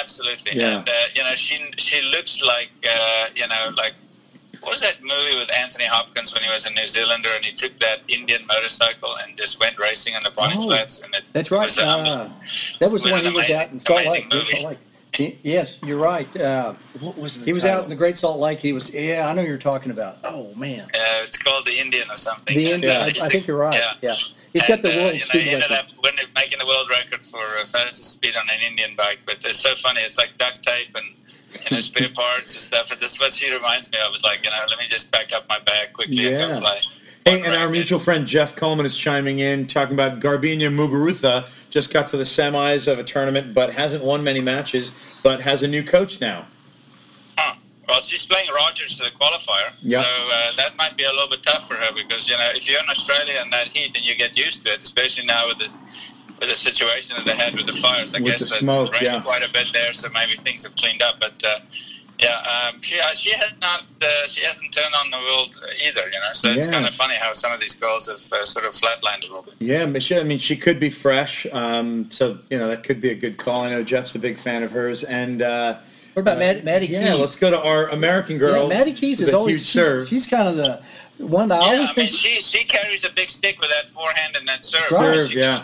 Absolutely. Yeah. And uh, you know, she she looks like uh, you know like. What was that movie with Anthony Hopkins when he was a New Zealander and he took that Indian motorcycle and just went racing on the Bonnie Oh, Flats? And it that's right. was, um, Uh, that was the was one an he was amazing- out in Salt Lake. Movie. Salt Lake. Y- Yes, you're right. Uh, What was the he was out in the Great Salt Lake. He was. Yeah, I know you're talking about. Oh man, uh, it's called the Indian or something. the And, end. uh, I, I think you're right. Yeah. Yeah, he set the And, uh, world you know, speed he ended record. up winning, making the world record for uh, fastest speed on an Indian bike. But it's so funny. It's like duct tape and you know spare parts and stuff. And this is what she reminds me I was like you know, let me just pack up my bag quickly and go play. Hey, and our mutual friend Jeff Coleman is chiming in, talking about Garbiñe Muguruza just got to the semis of a tournament, but hasn't won many matches, but has a new coach now. Huh. Well, she's playing Rogers uh, qualifier, Yeah. so uh, that might be a little bit tough for her because you know if you're in Australia in that heat, then you get used to it, especially now with the the situation that they had with the fires. I With guess the that smoke, rained yeah. quite a bit there, so maybe things have cleaned up. But uh, yeah, um, she uh, she has not uh, she hasn't turned on the world either, you know. So it's kind of funny how some of these girls have uh, sort of flatlined a little bit. Yeah, but she, I mean, she could be fresh, um, so you know that could be a good call. I know Jeff's a big fan of hers, and uh, What about Maddie, Maddie yeah, let's go to our American girl. Yeah, Maddie Keys is a always huge she's, serve. she's kind of the one that I yeah, always I mean, think. she she carries a big stick with that forehand and that serve. Serve, she yeah.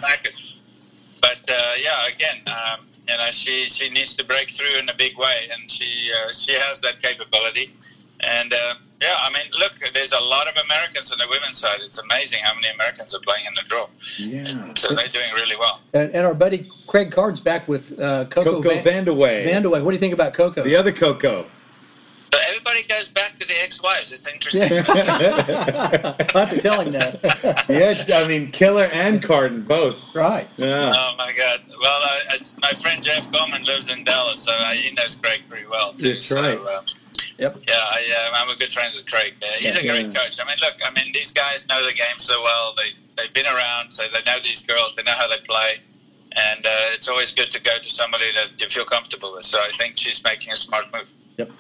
Can smack it. But uh, yeah, again, um, you know, she she needs to break through in a big way, and she uh, she has that capability. And uh, yeah, I mean, look, there's a lot of Americans on the women's side. It's amazing how many Americans are playing in the draw. yeah, So they're doing really well. And, and our buddy Craig Card's back with uh, Coco, Coco Van, Vandeweghe, Vandeweghe. What do you think about Coco? the other Coco. So everybody goes back to the ex-wives. It's interesting. I have to tell him that. yeah, I mean, Killer and Kardon both. right. Yeah, Oh my God! Well, I, I, my friend Jeff Coleman lives in Dallas, so I, he knows Craig pretty well too. That's so, right. Uh, Yep. Yeah, I, uh, I'm a good friend with Craig. Uh, he's a great Yeah. coach. I mean, look, I mean, these guys know the game so well. They they've been around, so they know these girls. They know how they play, and uh, it's always good to go to somebody that you feel comfortable with. So I think she's making a smart move.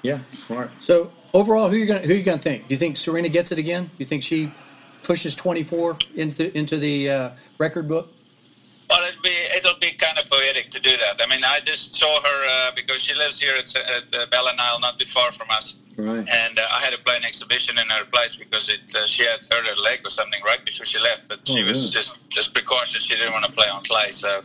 Yeah, smart. So overall, who you gonna who you gonna think? Do you think Serena gets it again? Do you think she pushes 24 into into the uh, record book? Well, it'll be it'll be kind of poetic to do that. I mean, I just saw her uh, because she lives here at, at uh, Bella Nile, not too far from us. Right. and uh, I had to play an exhibition in her place because it uh, she had hurt her leg or something right before she left. But she Oh, was really? just just precautions. She didn't want to play on clay, so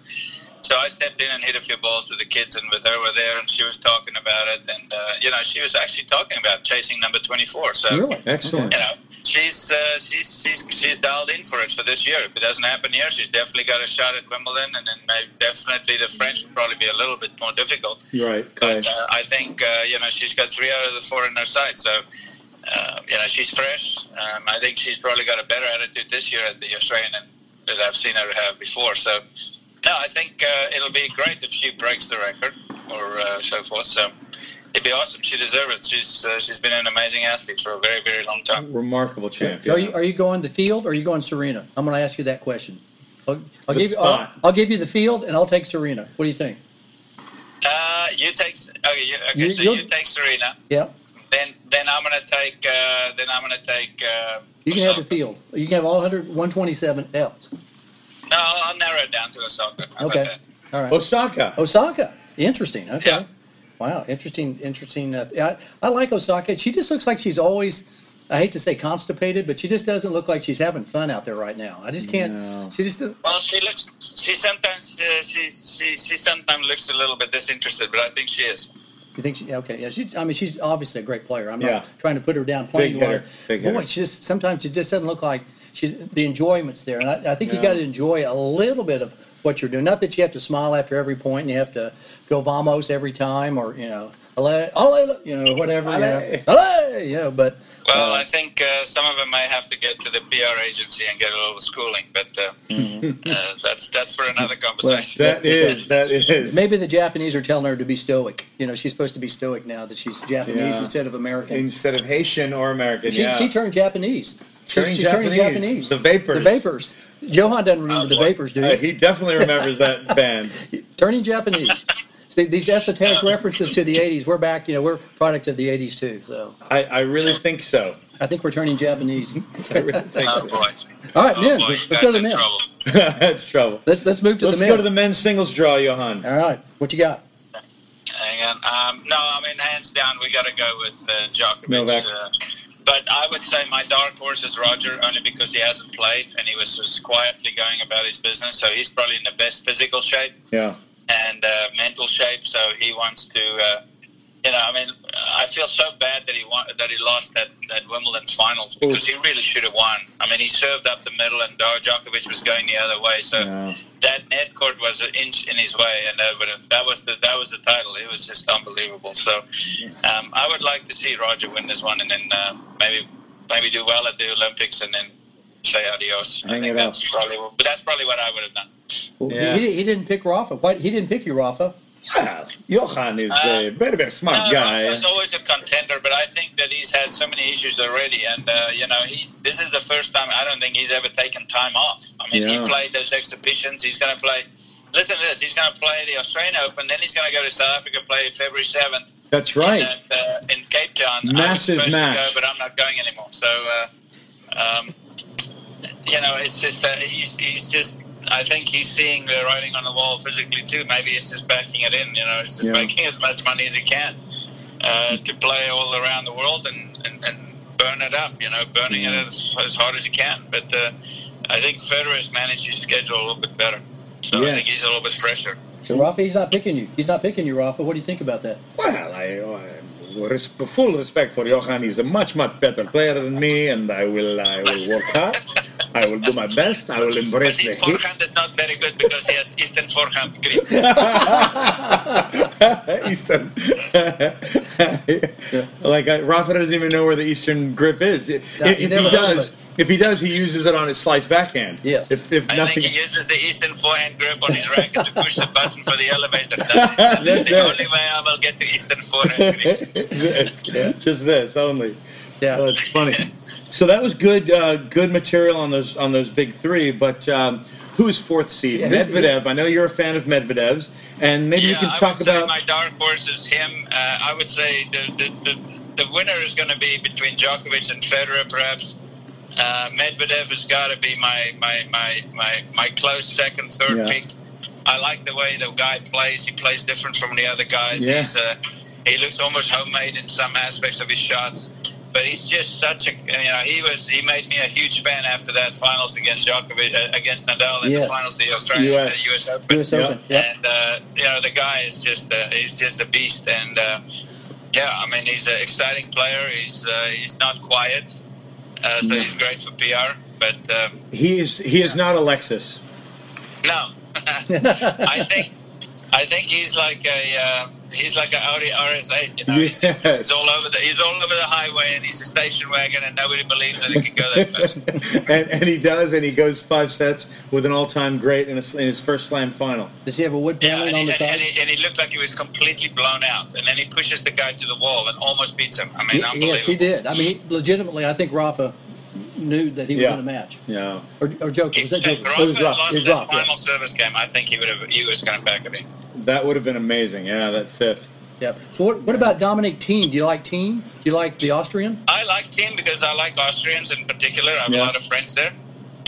so I stepped in and hit a few balls with the kids, and with her were there, and she was talking about it, and uh, you know she was actually talking about chasing number twenty four. So Really? Excellent. you know she's uh, she's she's she's dialed in for it for this year. If it doesn't happen here, she's definitely got a shot at Wimbledon, and then maybe definitely the French will probably be a little bit more difficult. Right. But uh, I think uh, you know she's got three out of the four in her side, so uh, you know she's fresh. Um, I think she's probably got a better attitude this year at the Australian than I've seen her have before. So no, I think uh, it'll be great if she breaks the record or uh, so forth. So it'd be awesome. She deserves it. She's uh, she's been an amazing athlete for a very very long time. Remarkable champ. Are you are you going the field or are you going Serena? I'm going to ask you that question. I'll, I'll give you I'll. I'll give you the field and I'll take Serena. What do you think? Uh, you take okay. You, okay, You- so you're- take Serena. Yeah. Then then I'm gonna take uh, then I'm gonna take uh, You can have the field. You can have all 100, 127 else. No, I'll, I'll narrow it down to Osaka. How Okay. All right. Osaka. Osaka. Interesting. Okay. Yeah. Wow. Interesting. Interesting. Uh, I, I like Osaka. She just looks like she's always. I hate to say constipated, but she just doesn't look like she's having fun out there right now. I just can't. No. She just. Well, she looks. She sometimes. Uh, she, she she sometimes looks a little bit disinterested, but I think she is. You think she? Okay. Yeah. She. I mean, she's obviously a great player. I'm not trying to put her down Big playing hitter. wise. Boy, she just sometimes she just doesn't look like she's the enjoyment's there, and I, I think you got to enjoy a little bit of what you're doing. Not that you have to smile after every point and you have to go vamos every time, or you know, ale, ale, you know, whatever. You know, ale, you know, but. Well, Uh, I think uh, some of them may have to get to the PR agency and get a little schooling, but uh, Mm-hmm. uh, that's that's for another conversation. That is. That is. Maybe the Japanese are telling her to be stoic. You know, she's supposed to be stoic now that she's Japanese Yeah. instead of American. instead of Haitian or American. she, yeah. she turned Japanese. She's, Turning she's turning Japanese. Japanese. The Vapors. The Vapors. Johan doesn't remember the. Vapors, do Uh, he definitely remembers that band. turning Japanese. See, these esoteric references to the 80s, we're back, you know, we're product of the 80s too. So I, I really think so. I think we're turning Japanese. I really think Oh so. boy! All right, Oh men, boy! Let's go to the in men. trouble. That's trouble. Let's, let's move to Let's the men. go to the men's singles draw, Johan. All right, what you got? Hang on. Um, no, I mean, hands down, we got to go with uh, Djokovic. Novak. Uh, but I would say my dark horse is Roger, only because he hasn't played and he was just quietly going about his business. So he's probably in the best physical shape Yeah. and uh, mental shape. So he wants to, uh, you know, I mean, I feel so bad that he won, that he lost that, that Wimbledon finals because he really should have won. I mean, he served up the middle and Djokovic was going the other way. So Yeah. that net court was an inch in his way, and that, would have, that was the that was the title. It was just unbelievable. So um, I would like to see Roger win this one, and then uh, maybe maybe do well at the Olympics, and then say adios. I think it up. that's probably, but that's probably what I would have done. Well, Yeah. he, he didn't pick Rafa. Why, he didn't pick you, Rafa. Well, Johan is a Uh, very, very smart No, guy. He's always a contender, but I think that he's had so many issues already, and uh, you know, he this is the first time I don't think he's ever taken time off. I mean, Yeah. he played those exhibitions. He's going to play. Listen to this. He's going to play the Australian Open, then he's going to go to South Africa, play February seventh That's right. in, uh, in Cape Town. Massive match. go, but I'm not going anymore. So, uh, um, you know, it's just that he's, he's just. I think he's seeing the writing on the wall physically too. Maybe he's just backing it in. You know, he's just Yeah. making as much money as he can uh, to play all around the world and, and, and burn it up. You know, burning Yeah. it as, as hard as he can. But uh, I think Federer's managed his schedule a little bit better. So Yeah. I think he's a little bit fresher. So Rafa, he's not picking you. He's not picking you, Rafa. What do you think about that? Well, I, uh, full respect for Johan. He's a much, much better player than me, and I will, I will work hard. I will do my best. I will But embrace his the heat. forehand is not very good because he has Eastern forehand grip. Eastern. like I, Rafa doesn't even know where the Eastern grip is. If, No, if he he never heard of does, if he does, he uses it on his slice backhand. Yes. If, if I nothing, think he uses the Eastern forehand grip on his racket to push the button for the elevator. That's, that's That's the it. only way I will get the Eastern forehand grip. this, just this only. Yeah. Oh, it's funny. So that was good, uh, good material on those on those big three. But um, who is fourth seed? Yeah, Medvedev. I know you're a fan of Medvedev's, and maybe you yeah, can I talk would say about. my dark horse is him. Uh, I would say the, the, the, the winner is going to be between Djokovic and Federer, perhaps. Uh, Medvedev has got to be my, my, my, my, my close second, third Yeah. pick. I like the way the guy plays. He plays different from the other guys. Yeah. He's, uh, he looks almost homemade in some aspects of his shots. But he's just such a you know he was he made me a huge fan after that finals against Djokovic uh, against Nadal in Yeah. the finals of the Australian US. uh, US Open. US Yeah. Open. Yep. And uh, you know the guy is just uh, he's just a beast, and uh, yeah, I mean he's an exciting player. He's uh, he's not quiet, uh, so Yeah. he's great for PR. But um, He is he is not Alexis. no, I think I think he's like a uh, he's like an Audi RS8. You know, he's, just, Yes. he's all over the he's all over the highway, and he's a station wagon, and nobody believes that he can go that fast. and, and he does, and he goes five sets with an all-time great in, a, in his first slam final. Does he have a wood Yeah, paneling and on he, the and, side? he, and he looked like he was completely blown out, and then he pushes the guy to the wall and almost beats him. I mean, Ye- unbelievable. yes, he did. I mean, he- legitimately, I think Rafa knew that he was Yeah. in a match. Yeah, Or, or Djokovic. If Was that if Rafa It was rough. lost It was that rough, yeah. final service game, I think he would have. He was going to back it in. That would have been amazing. Yeah, that fifth. Yeah. So what, what about Dominic Thiem? Do you like Thiem? Do you like the Austrian? I like Thiem because I like Austrians in particular. I have Yeah. a lot of friends there.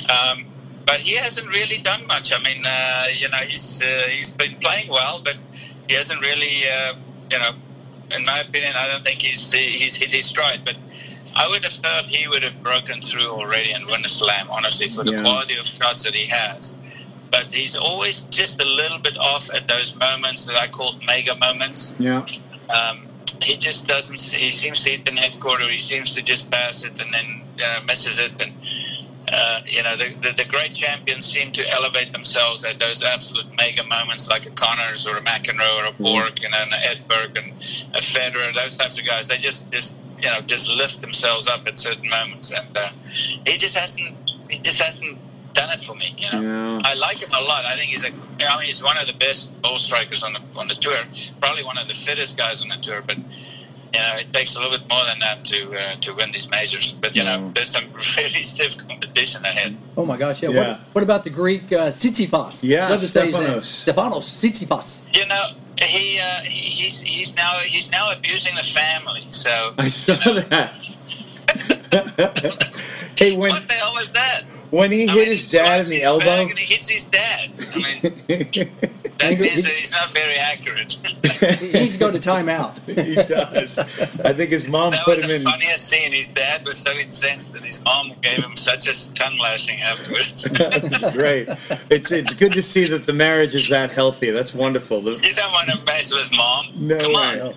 Um, but he hasn't really done much. I mean, uh, you know, he's uh, he's been playing well, but he hasn't really, uh, you know, in my opinion, I don't think he's he's hit his stride. But I would have thought he would have broken through already and won a slam, honestly, for the Yeah. quality of shots that he has. But he's always just a little bit off at those moments that I call mega moments. Yeah. Um, he just doesn't. He seems to hit the net quarter. He seems to just pass it and then uh, misses it. And uh, you know, the, the the great champions seem to elevate themselves at those absolute mega moments, like a Connors or a McEnroe or a Borg and an Edberg and a Federer. Those types of guys. They just just you know just lift themselves up at certain moments. And uh, he just hasn't. He just hasn't done it for me. You know. Yeah. I like him a lot. I think he's a. I mean, he's one of the best ball strikers on the on the tour. Probably one of the fittest guys on the tour. But you know, it takes a little bit more than that to uh, to win these majors. But you know, there's some really stiff competition ahead. Oh my gosh, yeah. Yeah. What, what about the Greek uh, Tsitsipas? Yeah, Love to say his. Stefanos. Stefanos Tsitsipas. You know, he, uh, he he's he's now he's now abusing the family. So I saw you know, that. hey, when what the hell was that? When he I hit mean, his he dad in the elbow. bag And he hits his dad. I mean, that means that he's not very accurate. He needs to go to timeout. he does. I think his mom That put was him the in. funniest scene. His dad was so incensed that his mom gave him such a tongue lashing afterwards. That's great. It's it's good to see that the marriage is that healthy. That's wonderful. You don't want to mess with mom. No Come way. on.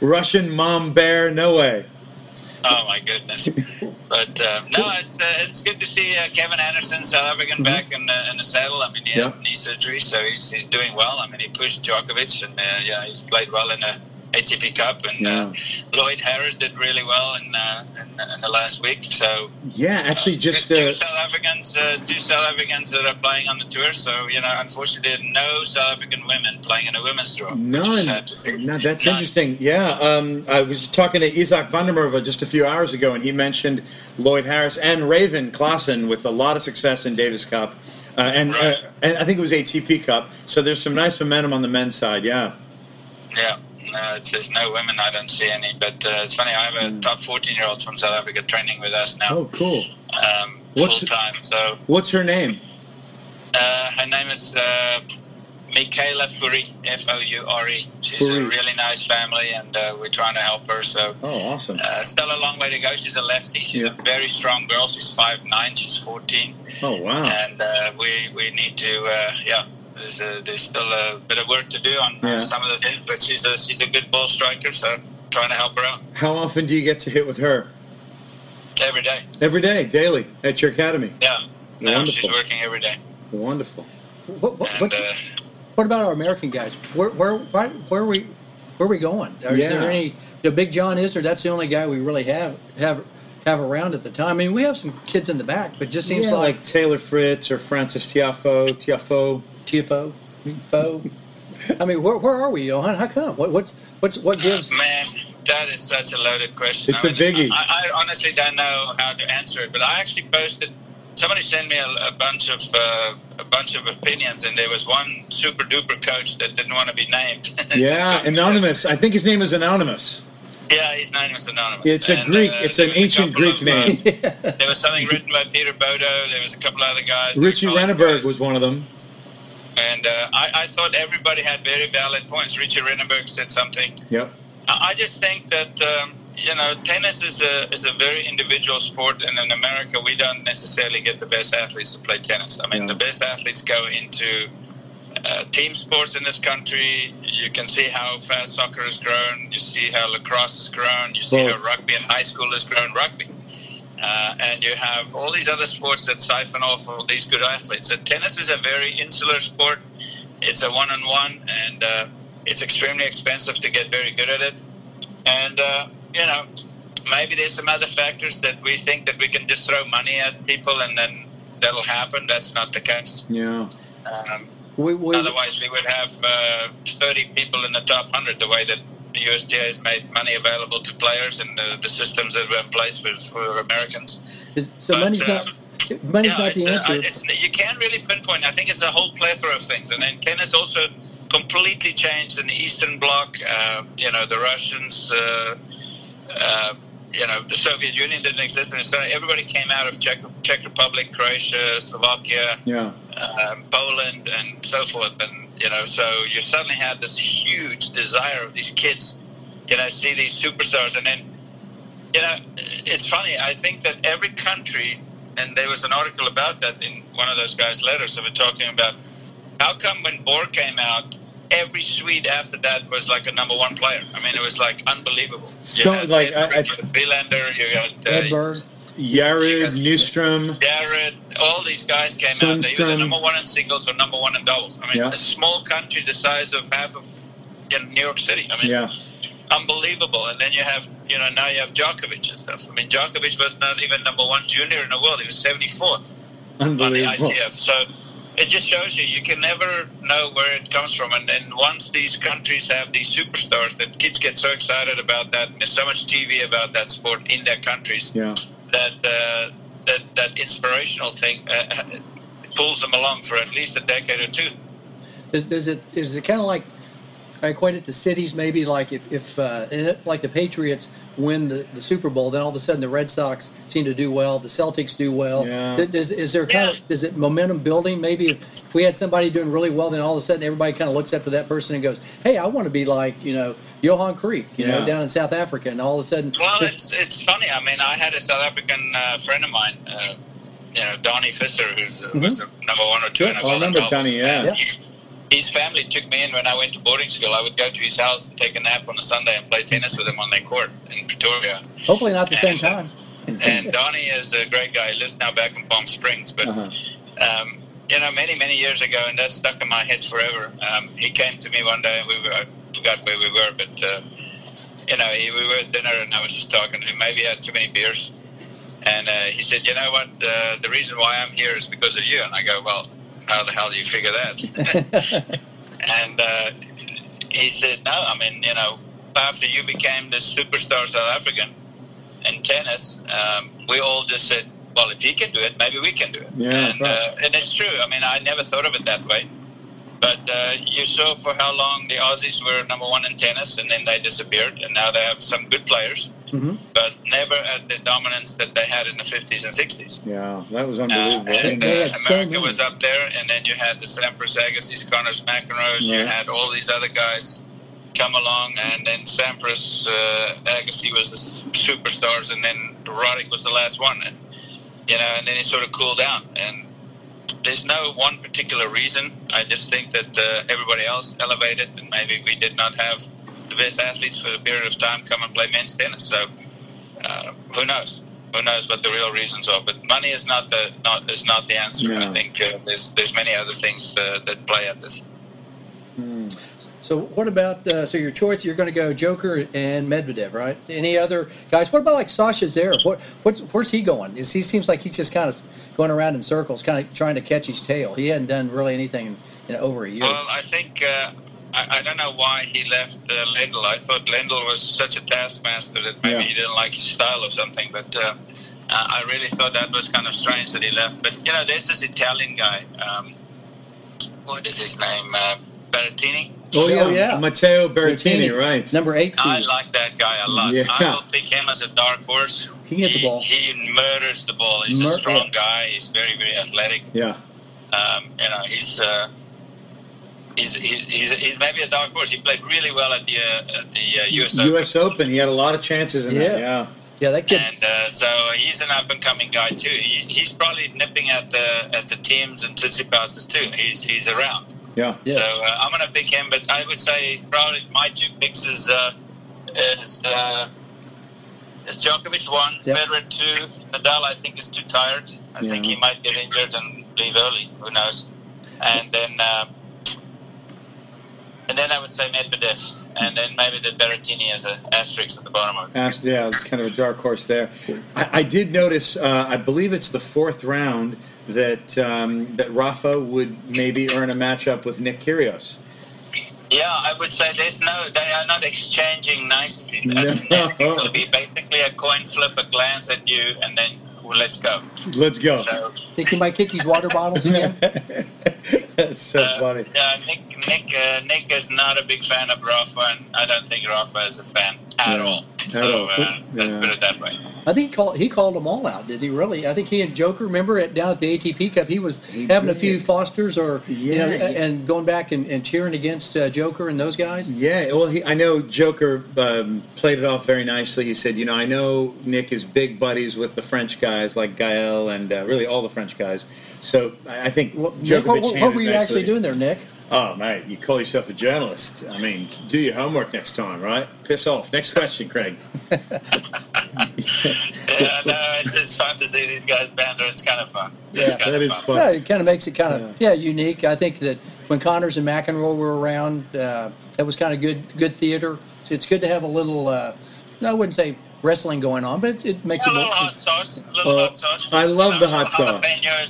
Russian mom bear, no way. Oh my goodness. But uh, no, it, uh, it's good to see uh, Kevin Anderson, South African, back in, in the saddle. I mean, he had Yeah. knee surgery, so he's, he's doing well. I mean, he pushed Djokovic, and uh, yeah, he's played well in the ATP Cup. And uh, Lloyd Harris did really well in, uh, in, in the last week. So Yeah, actually, just two uh, South Africans, uh, two South Africans that are playing on the tour. So you know, unfortunately, no South African women playing in a women's draw. none. sad to see. No, that's None. interesting. Yeah, um, I was talking to Izak van der Merwe just a few hours ago, and he mentioned Lloyd Harris and Raven Klaasen with a lot of success in Davis Cup, uh, and uh, and I think it was ATP Cup. So there's some nice momentum on the men's side. Yeah. Yeah, no, it's, there's no women. I don't see any. But uh, it's funny. I have a top 14 year old from South Africa training with us now, Hmm. Oh, cool. um, What's- full time. So What's her name? uh, her name is uh, Michaela Fourie, F O U R E. She's a really nice family, and uh, we're trying to help her. So. Oh, awesome. Uh, still a long way to go. She's a lefty. She's Yeah. a very strong girl. She's five nine. She's 14. Oh, wow. and uh, we we need to uh, yeah. There's a, there's still a bit of work to do on uh, Yeah. some of the things, but she's a she's a good ball striker, so I'm trying to help her out How often do you get to hit with her? every day. Every day, daily, at your academy. Yeah, no, Wonderful. she's working every day, Wonderful. What, what, and what, uh, what about our American guys? Where where why, where are we where are we going? Is Yeah. there any the Big John Isner? That's the only guy we really have have have around at the time. I mean, we have some kids in the back, but it just seems yeah, like, like Taylor Fritz or Frances Tiafoe. Tiafoe. TFO, fo. I mean, where, where are we, Johan? How come? What, what's what's what gives? man, that is such a loaded question. It's I a mean, biggie. I, I honestly don't know how to answer it, but I actually posted. Somebody sent me a, a bunch of uh, a bunch of opinions, and there was one super duper coach that didn't want to be named. Yeah, anonymous. I think his name is anonymous. Yeah, his name is anonymous. It's a And, Greek. uh, it's an ancient Greek of, uh, name. there was something written by Peter Bodo. There was a couple other guys. Richie There Reneberg was one of them. And uh, I, I thought everybody had very valid points. Richey Reneberg said something. Yep. I I just think that um, you know tennis is a is a very individual sport, and in America we don't necessarily get the best athletes to play tennis. I mean, Yeah. the best athletes go into uh, team sports in this country. You can see how fast soccer has grown. You see how lacrosse has grown. You see Both. how rugby in high school has grown. Rugby. Uh, and you have all these other sports that siphon off all these good athletes. And tennis is a very insular sport. It's a one-on-one, and uh, it's extremely expensive to get very good at it. And uh, you know, maybe there's some other factors that we think that we can just throw money at people, and then that'll happen. That's not the case. Yeah. Um, We, we, otherwise, we would have uh, 30 people in the top 100. The way that the USTA has made money available to players and the, the systems that were in place for, for Americans. is- so but, money's uh, not money's not the uh, answer. it's, you can't really pinpoint. I think it's a whole plethora of things. And then tennis also completely changed in the Eastern Bloc. Uh, you know, the Russians, uh, uh, you know, the Soviet Union didn't exist, and so everybody came out of Czech, Czech Republic, Croatia, Slovakia, Yeah. um, Poland, and so forth. And you know, so you suddenly had this huge desire of these kids, you know, see these superstars, and then, you know, it's funny. I think that every country, and there was an article about that in one of those guys' letters. They were talking about how come when Borg came out. Every Swede after that was like a number one player. I mean, it was like unbelievable. You So, like, I- I- Wilander, you got uh, Edberg. Järryd, Nyström. Jared, all these guys came out. They were the number one in singles or number one in doubles. I mean, Yeah. a small country the size of half of you know, New York City. I mean, Yeah. unbelievable. And then you have, you know, now you have Djokovic and stuff. I mean, Djokovic was not even number one junior in the world. He was 74th on the ITF. So it just shows you you can never know where it comes from. And then once these countries have these superstars, that kids get so excited about that. And there's so much TV about that sport in their countries Yeah. That uh, that that inspirational thing uh, pulls them along for at least a decade or two. Is, is it is it kind of like I equate it to cities maybe like if if uh, like the Patriots win the, the Super Bowl, then all of a sudden the Red Sox seem to do well, the Celtics do well. Yeah. Is, is there kind Yeah. of is it momentum building? Maybe if, if we had somebody doing really well, then all of a sudden everybody kind of looks up to that person and goes, "Hey, I want to be like you know Johan Kriek, you know, down in South Africa," and all of a sudden, Well, it's it's funny. I mean, I had a South African uh, friend of mine, uh, you know, Danie Visser, who's uh, was number one or two Yeah, in a I world remember. Danie, yeah. And Yeah. he- his family took me in when I went to boarding school. I would go to his house and take a nap on a Sunday and play tennis with him on their court in Pretoria. hopefully not the same time. And Danie is a great guy. He lives now back in Palm Springs, but Uh-huh. um, you know, many many years ago, and that stuck in my head forever. Um, he came to me one day, and we were I forgot where we were, but uh, you know, he, we were at dinner, and I was just talking to him. Maybe he had too many beers, and uh, he said, "You know what? Uh, the reason why I'm here is because of you." And I go, "Well, how the hell do you figure that?" and uh, he said, "No, I mean, you know, after you became the superstar South African in tennis, um, we all just said." Well, if he can do it, maybe we can do it. Yeah, and, uh, and it's true. I mean, I never thought of it that way. But uh, you saw for how long the Aussies were number one in tennis, and then they disappeared, and now they have some good players, Mhm. but never at the dominance that they had in the 50s and 60s. Yeah. That was Uh, unbelievable. and uh, had so America many. was up there, and then you had the Sampras Agassis, Connors McEnroes, you had all these other guys come along, and then Sampras uh, Agassi was the superstars, and then Roddick was the last one, and you know, and then it sort of cooled down. And there's no one particular reason. I just think that uh, everybody else elevated, and maybe we did not have the best athletes for a period of time come and play men's tennis. So uh, who knows? Who knows what the real reasons are? But money is not the not is not the answer. No. I think uh, there's there's many other things uh, that play at this. So what about uh, so your choice? You're going to go Joker and Medvedev, right? Any other guys? What about like Sasha Zverev? What what's where's he going? Is he seems like he's just kind of going around in circles, kind of trying to catch his tail. He hadn't done really anything in, in over a year. Well, I think uh, I, I don't know why he left uh, Lendl. I thought Lendl was such a taskmaster that maybe Yeah. he didn't like his style or something. But uh, I I really thought that was kind of strange that he left. But you know, there's this Italian guy. Um, what is his name? Uh, Berrettini. Oh yeah, Oh, yeah. Matteo Berrettini, Berrettini. right? Number eighteen. I like that guy a lot. Yeah. I will pick him as a dark horse. He can hit the ball. He murders the ball. He's Mur- a strong guy. He's very, very athletic. Yeah, Um, you know, he's, uh, he's, he's, he's, he's maybe a dark horse. He played really well at the, uh, at the uh, U.S. Open. U.S. Open. He had a lot of chances in that. Yeah. Yeah, yeah, that kid. And uh, so he's an up and coming guy too. He, he's probably nipping at the at the Thiems and Tsitsipas's too. He's he's around. yeah. Yeah. So uh, I'm gonna pick him, but I would say probably my two picks is uh, is uh, is Djokovic one, Yep. Federer two, Nadal I think is too tired. I think he might get injured and leave early. Who knows? And then uh, and then I would say Medvedev, and then maybe the Berrettini as an asterisk at the bottom of it. Yeah, it's kind of a dark horse there. I, I did notice. Uh, I believe it's the fourth round that um, that Rafa would maybe earn a matchup with Nick Kyrgios. Yeah, I would say there's no, they are not exchanging niceties. No. I think it will be basically a coin flip, a glance at you, and then well, let's go. Let's go. So Think he might kick his water bottles again? That's so Uh, funny. Yeah, Nick Nick uh, Nick is not a big fan of Rafa, and I don't think Rafa is a fan at Yeah, all. at So all. uh, let's Yeah. put it that way. I think he called, he called them all out. Did he really? I think he and Joker. Remember at down at the ATP Cup, he was He having a few Fosters or you know, Yeah, and going back and, and cheering against uh, Joker and those guys. Yeah, well, he, I know Joker um, played it off very nicely. He said, you know, I know Nick is big buddies with the French guys like Gael and uh, really all the French guys. So I I think Well, Nick, Djokovic what, what were you nicely. actually doing there, Nick? Oh, mate, you call yourself a journalist. I mean, do your homework next time, right? Piss off. Next question, Craig. Yeah, no, it's, it's fun to see these guys banter. It's kind of fun. Yeah, it's kind that of is fun. fun. Yeah, it kind of makes it kind of yeah. unique. I think that when Connors and McEnroe were around, uh, that was kind of good good theater. So it's good to have a little. Uh, I wouldn't say wrestling going on, but it, it makes A it. little More, hot sauce. A little Oh, hot sauce. I love You know, the hot sauce.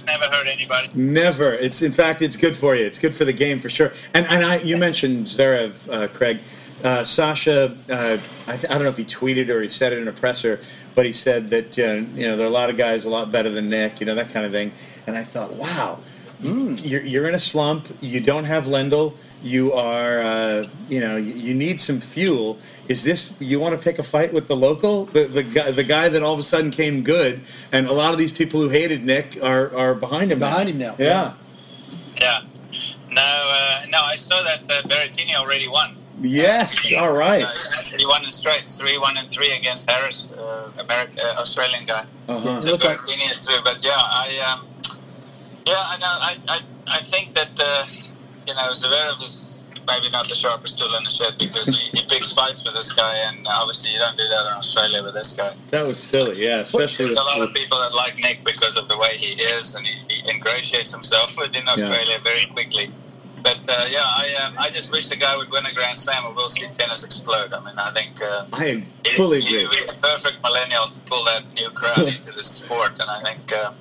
Never hurt anybody. Never. It's in fact, it's good for you. It's good for the game for sure. And and I, you mentioned Zverev, uh, Craig. Uh, Sasha, uh, I, I don't know if he tweeted or he said it in a presser, but he said that uh, you know there are a lot of guys a lot better than Nick, you know that kind of thing. And I thought, wow, you're you're in a slump. You don't have Lendl. You are, uh, you know, you, you need some fuel. Is this you want to pick a fight with the local, the the guy, the guy that all of a sudden came good, and a lot of these people who hated Nick are are behind him. now. Behind him now. Yeah. Yeah. No, uh, no, I saw that uh, Berrettini already won. Yes. All right. Uh, he won in straights, three, one, and three against Harris, uh, American, uh, Australian guy. Uh-huh. So Look like- Berrettini is too, but yeah, I, um, yeah, I know. I, I, I think that uh, you know Zverev is maybe not the sharpest tool in the shed because he, he picks fights with this guy, and obviously you don't do that in Australia with this guy. That was silly. Yeah, especially There's with, a lot of people that like Nick because of the way he is, and he, he ingratiates himself within Australia very quickly. But uh, yeah, I um, I just wish the guy would win a Grand Slam, or we'll see tennis explode. I mean, I think uh, I am fully he- agree. He's the perfect millennial to pull that new crowd into the sport, and I think uh,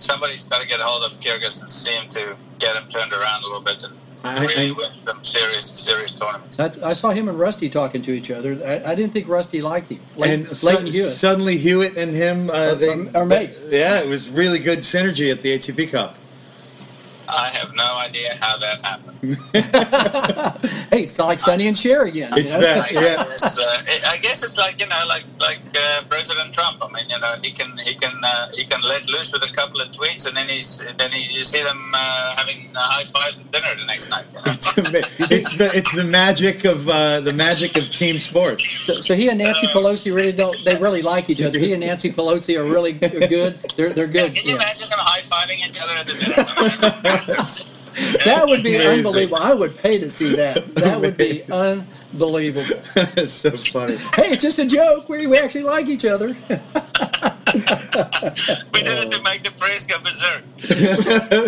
somebody's got to get a hold of Kyrgios and see him to get him turned around a little bit and I- really I- win some serious serious tournaments. I, I saw him and Rusty talking to each other. I, I didn't think Rusty liked him. Leighton, and Leighton su- Hewitt. suddenly Hewitt and him, uh, Are- they are- are mates. Yeah, it was really good synergy at the ATP Cup. I have no idea how that happened. hey, it's like Sonny and Cher again. you It's know? that. I Yeah. guess, uh, it- I guess it's like you know, like like uh, President Trump. I mean, you know, he can he can uh, he can let loose with a couple of tweets, and then he's then he, you see them uh, having uh, high fives at dinner the next night. You know? It's, the it's the magic of uh, the magic of team sports. So, so he and Nancy Pelosi really don't. They really like each other. He and Nancy Pelosi are really good. They're they're Yeah, good. can you Yeah. imagine them high fiving each other at the dinner? I mean, That would be Amazing. unbelievable. I would pay to see that. That would be unbelievable. it's so funny. Hey, it's just a joke. We we actually like each other. we did it to make the press go berserk.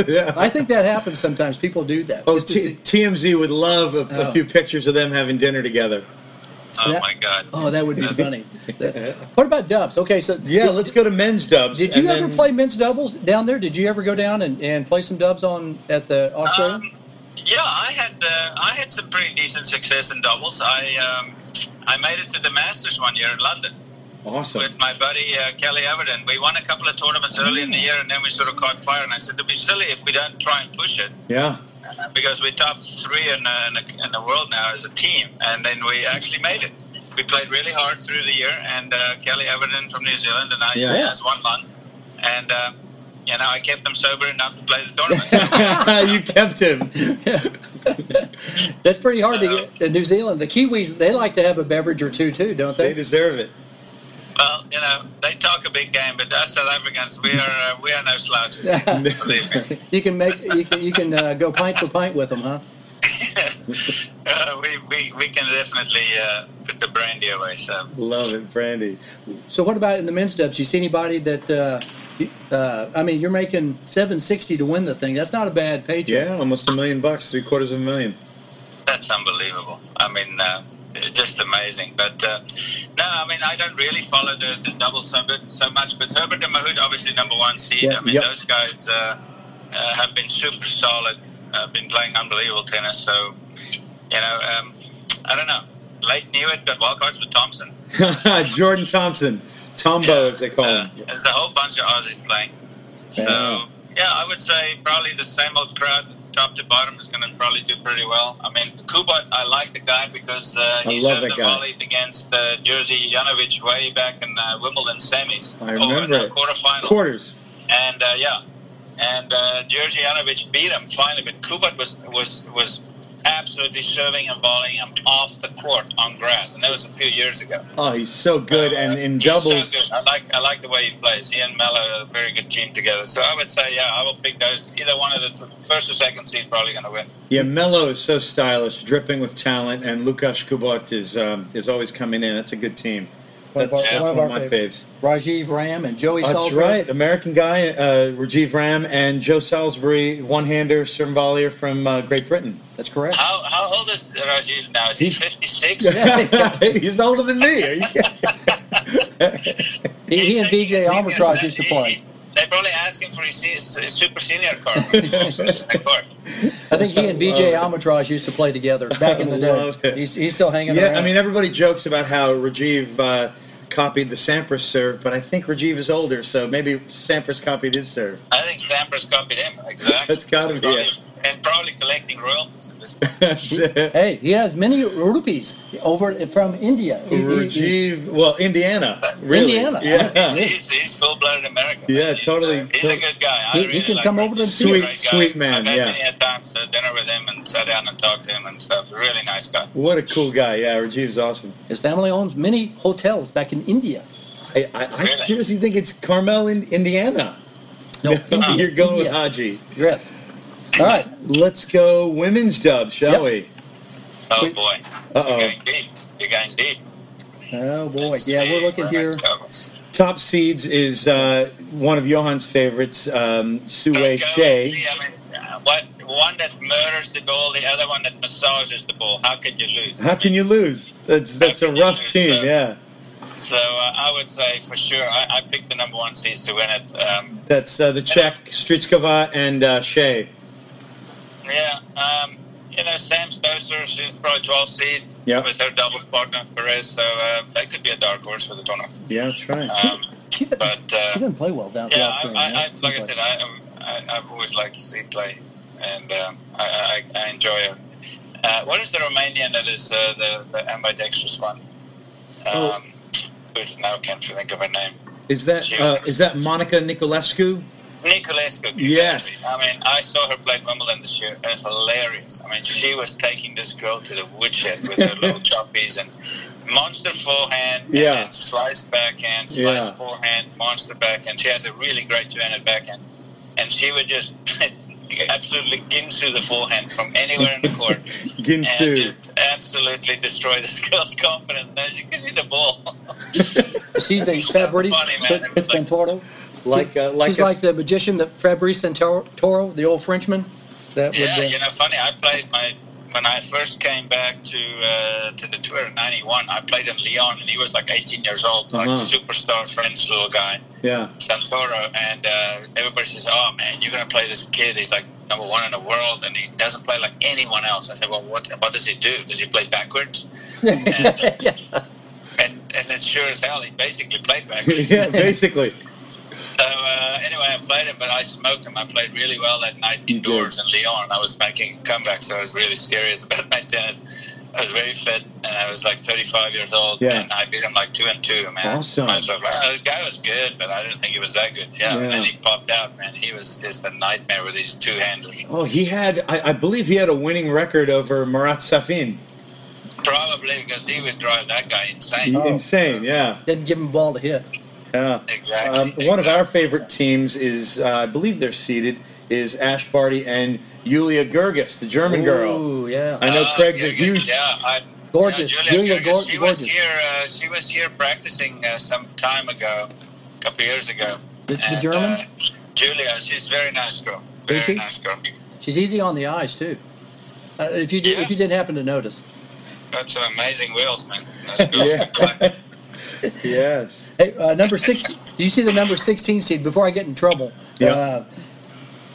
yeah. I think that happens sometimes. People do that. Oh, just T- TMZ would love a, a Oh. few pictures of them having dinner together. Oh Yeah. my god! oh, that would be funny. What about dubs? Okay, so Yeah, let's go to men's dubs. Did you ever then- play men's doubles down there? Did you ever go down and, and play some dubs on at the Australia? Um, yeah, I had uh, I had some pretty decent success in doubles. I um, I made it to the Masters one year in London. Awesome. with my buddy uh, Kelly Evernden. We won a couple of tournaments early in the year, and then we sort of caught fire. And I said, it'd be silly if we don't try and push it Yeah. Because we're top three in, uh, in, the, in the world now as a team. And then we actually made it. We played really hard through the year, and uh, Kelly Evernden from New Zealand and I Yeah. has one month. And uh, you know, I kept them sober enough to play the tournament. you kept him. That's pretty hard to get in New Zealand. The Kiwis they like to have a beverage or two too, don't They they? deserve it. Well, you know, they talk a big game, but us South Africans, we are uh, we are no slouches. You can make you can you can uh, go pint for pint with them, huh? uh, we, we, we can definitely uh, put the brandy away. So Love it, Brandy. So what about in the men's dubs? You see anybody that? Uh, uh, I mean, you're making seven sixty to win the thing. That's not a bad paycheck. Yeah, almost a million bucks, three quarters of a million. that's unbelievable. I mean, uh, just amazing. But uh, no, I mean, I don't really follow the, the double so, so much. But Herbert and Mahut, obviously number one seed. Yeah. I mean, Yep. those guys uh, uh, have been super solid. Uh, been playing unbelievable tennis. So you know, um, I don't know. Leighton Hewitt got wildcards with Thompson. Jordan Thompson, Tombo as they call Uh, him. there's a whole bunch of Aussies playing. So Yeah. yeah, I would say probably the same old crowd top to bottom, is going to probably do pretty well. I mean, Kubot, I like the guy because uh, he served the guy. volley against uh, Jerzy Janowicz way back in uh, Wimbledon semis. I remember no, it. quarterfinals. Quarters. And uh, yeah, and uh, Jerzy Janowicz beat him finally, but Kubot was was was absolutely serving and volleying him off the court on grass, and that was a few years ago. Oh, he's so good, Uh, and in he's doubles. so good. I like I like the way he plays. He and Melo are a very good team together. So I would say, yeah, I will pick those. Either one of the first or second seed probably going to win. Yeah, Melo is so stylish, dripping with talent, and Lukas Kubot is um, is always coming in. That's a good team. One of That's, our- that's one of one of our my favorites. faves. Rajeev Ram and Joey That's Salisbury. right, American guy, uh, Rajeev Ram, and Joe Salisbury, one-hander, serve volleyer from uh, Great Britain. That's correct. How how old is Rajeev now? Is he He's- fifty six? he's older than me. Are you kidding? He, he and BJ Armitage used to play. They probably asked him for his, se- his super senior card. when he walks in the court. I think he and BJ Armitage used to play together back in the day. He's, he's still hanging yeah, around. I mean, everybody jokes about how Rajeev uh, copied the Sampras serve, but I think Rajeev is older, so maybe Sampras copied his serve. I think Sampras copied him. Exactly. That's gotta be Probably- it. And probably collecting royalties at this point. That's it. hey, he has many rupees over from India. He's, he- he- Rajeev, well, Indiana, really. Indiana. Yeah. He's, he's full-blooded American. Yeah, He's, totally. uh, he's a good guy. I He- he can like come him. over to the He's Sweet, great guy. sweet man, I've had yeah. many times to dinner with him and sat down and talked to him and stuff. Really nice guy. What a cool guy. Yeah, Rajeev's awesome. his family owns many hotels back in India. I, I, I seriously think it's Carmel, in Indiana. No, India. You're going with India. Haji. Yes. All right. Let's go women's dub, shall Yep. we? Oh Sweet. boy. Going deep. You're going deep. Oh boy. Yeah, we're looking here. Top seeds is uh, one of Johan's favorites, um, Sue Hsieh. I mean, uh, what one that murders the ball, the other one that massages the ball. How could you lose? How can you lose? That's that's a rough team, uh, yeah. So uh, I would say for sure, I, I picked the number one seeds to win it. Um, That's uh, the Czech, Strýcová, and uh, Hsieh. Yeah, um, you know, Sam Stosur, she's probably 12 seed Yeah. with her double partner Perez, so uh, that could be a dark horse for the tournament. Yeah, that's right. Um, She didn't, But, uh, she didn't play well down yeah, the I, Australian, I, I, right? like I Seems said, I, am- I, I've always liked to see play, and um, I, I, I enjoy her. Uh, what is the Romanian that is uh, the, the ambidextrous one? Um, Oh. Which now can't think of her name. Is that uh, is that Monica Niculescu? Niculescu. Exactly. Yes. I mean, I saw her play at Wimbledon this year. It was hilarious. I mean, she was taking this girl to the woodshed with her little choppies and monster forehand, Yeah. and then slice backhand, slice Yeah. forehand, monster backhand. She has a really great two-handed backhand, and she would just absolutely ginsu the forehand from anywhere in the court. and Ginsu. just absolutely destroy this girl's confidence. Now she can hit the ball. You see the It's so Fabrice funny, man. It was like- Santoro? Like uh, like She's a- like the magician that Fabrice Santoro, the old Frenchman. That would, Yeah, uh, you know, funny. I played my when I first came back to uh, to the tour in '91. I played in Lyon, and he was like 18 years old, like Uh-huh. superstar French little guy, yeah. Santoro. And uh, everybody says, "Oh man, you're gonna play this kid. He's like number one in the world, and he doesn't play like anyone else." I said, "Well, what what does he do? Does he play backwards?" yeah. And and then sure as hell, he basically played backwards. yeah, basically. So uh, anyway, I played him, but I smoked him. I played really well that night You indoors in Lyon. I was making a comeback, so I was really serious about my tennis. I was very fit, and I was like 35 years old, Yeah. and I beat him like two and two, man. Awesome. I was like, "Wow, the guy was good, but I didn't think he was that good. Yeah, Yeah. and then he popped out, man. He was just a nightmare with these two-handers. Oh, he had I, I believe he had a winning record over Marat Safin. Probably because he would drive that guy insane. Oh. Insane, yeah. Didn't give him a ball to hit. Yeah. Exactly. Um, one of our favorite teams is, uh, I believe they're seated, is Ash Barty and Julia Goerges, the German girl. Ooh, yeah. I know Uh, Craig's a Goerges, huge. Yeah, I, Gorgeous. Yeah, Julia, Goerges, Gor- she gorgeous. was here. Uh, she was here practicing uh, some time ago, a couple years ago. The, the And, German? Uh, Julia, she's a very nice girl. Very Is she? nice girl. She's easy on the eyes too. Uh, if you did, Yeah. if you didn't happen to notice. Got some amazing wheels, man. Those girls Yeah. Can play. yes. Hey, uh, number six. Did you see the number sixteen seed? Before I get in trouble, Yeah. uh,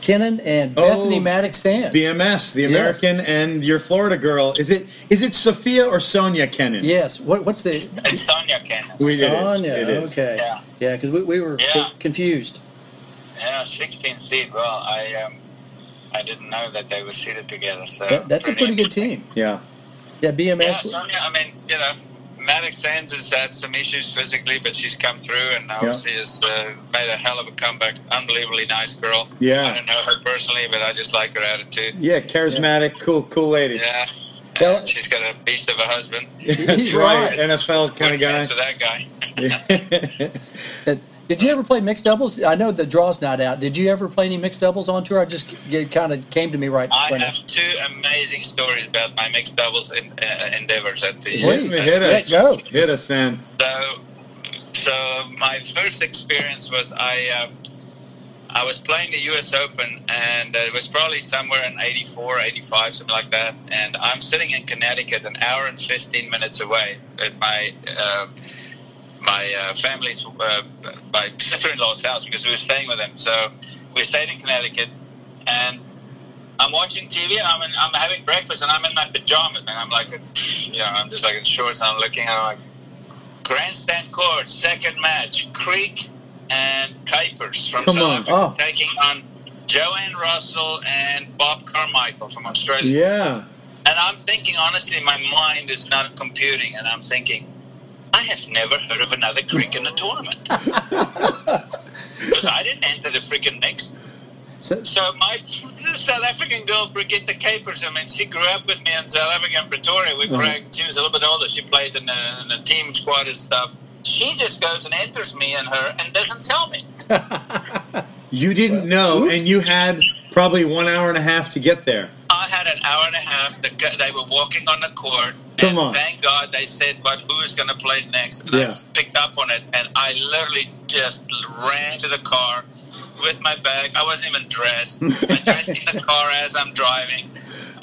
Kenin and Oh, Bethany Maddox Stan. BMS, the Yes. American, and your Florida girl. Is it is it Sophia or Sonia Kenin? yes. What, what's the It's Sonia Cannon. We- Sonia? it is. Okay. Yeah. Yeah, because we, we were Yeah. confused. Yeah, 16 seed. Well, I um, I didn't know that they were seated together. So That, that's a pretty good team. Yeah. Yeah, BMS. Yeah, Sonia, I mean, you know, Mattek-Sands has had some issues physically, but she's come through and obviously has uh, made a hell of a comeback. Unbelievably nice girl. Yeah. I don't know her personally, but I just like her attitude. Yeah, charismatic, cool, cool lady. Yeah. Well- she's got a beast of a husband. That's He's right. right. NFL kind of Good guy. case for that guy. Uh, Did you ever play mixed doubles? I know the draw's not out. Did you ever play any mixed doubles on tour? I just it kind of came to me right. I right now. have two amazing stories about my mixed doubles in, uh, endeavors at the. Please. hit, hit Let's go. Hit us, man. So, so my first experience was I, uh, I was playing the U.S. Open, and uh, it was probably somewhere in eighty-four, eighty-five, something like that. And I'm sitting in Connecticut, an hour and 15 minutes away, at my uh, my uh, family's, uh, my sister-in-law's house because we were staying with them. So we stayed in Connecticut, and I'm watching TV. I'm in, I'm having breakfast, and I'm in my pajamas, and I'm like, you know, I'm just like in shorts, and I'm looking, and I'm like, grandstand court, second match, Kriek and Cuypers from Come South on. Africa Oh. taking on Joanne Russell and Bob Carmichael from Australia. Yeah. And I'm thinking, honestly, my mind is not computing, and I'm thinking, I have never heard of another Kriek in a tournament. Because I didn't enter the freaking mix. So, So my South African girl, Brigitte Cuypers, I mean, she grew up with me in South Africa in Pretoria. We Uh-huh. played, she was a little bit older. She played in the, in the team squad and stuff. She just goes and enters me and her and doesn't tell me. You didn't know, Oops. and you had probably one hour and a half to get there. I had an hour and a half. The, they were walking on the court. Come and on. Thank God they said, but who is going to play next? And Yeah. I picked up on it, and I literally just ran to the car with my bag. I wasn't even dressed. I dressed in the car as I'm driving.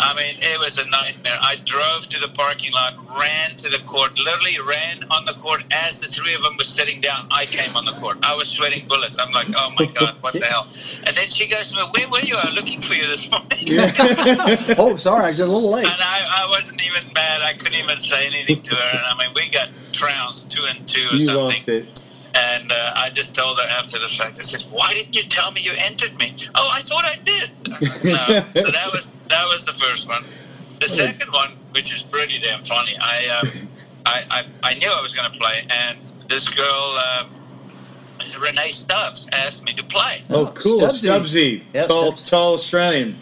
I mean, it was a nightmare. I drove to the parking lot, ran to the court, literally ran on the court as the three of them were sitting down. I came on the court. I was sweating bullets. I'm like, oh my God, what the hell? And then she goes to me, where were you? I was looking for you this morning. oh, sorry, I was a little late. And I, I wasn't even mad. I couldn't even say anything to her. And I mean, we got trounced two and two or You something. lost it. And uh, I just told her after the fact. I said, "Why didn't you tell me you entered me?" Oh, I thought I did. so, so that was that was the first one. The second one, which is pretty damn funny, I um, I, I I knew I was going to play, and this girl. Uh, Renee Stubbs asked me to play. Oh, cool. Stubbsy. Stubbsy. Yeah, tall, Stubbs. tall Australian.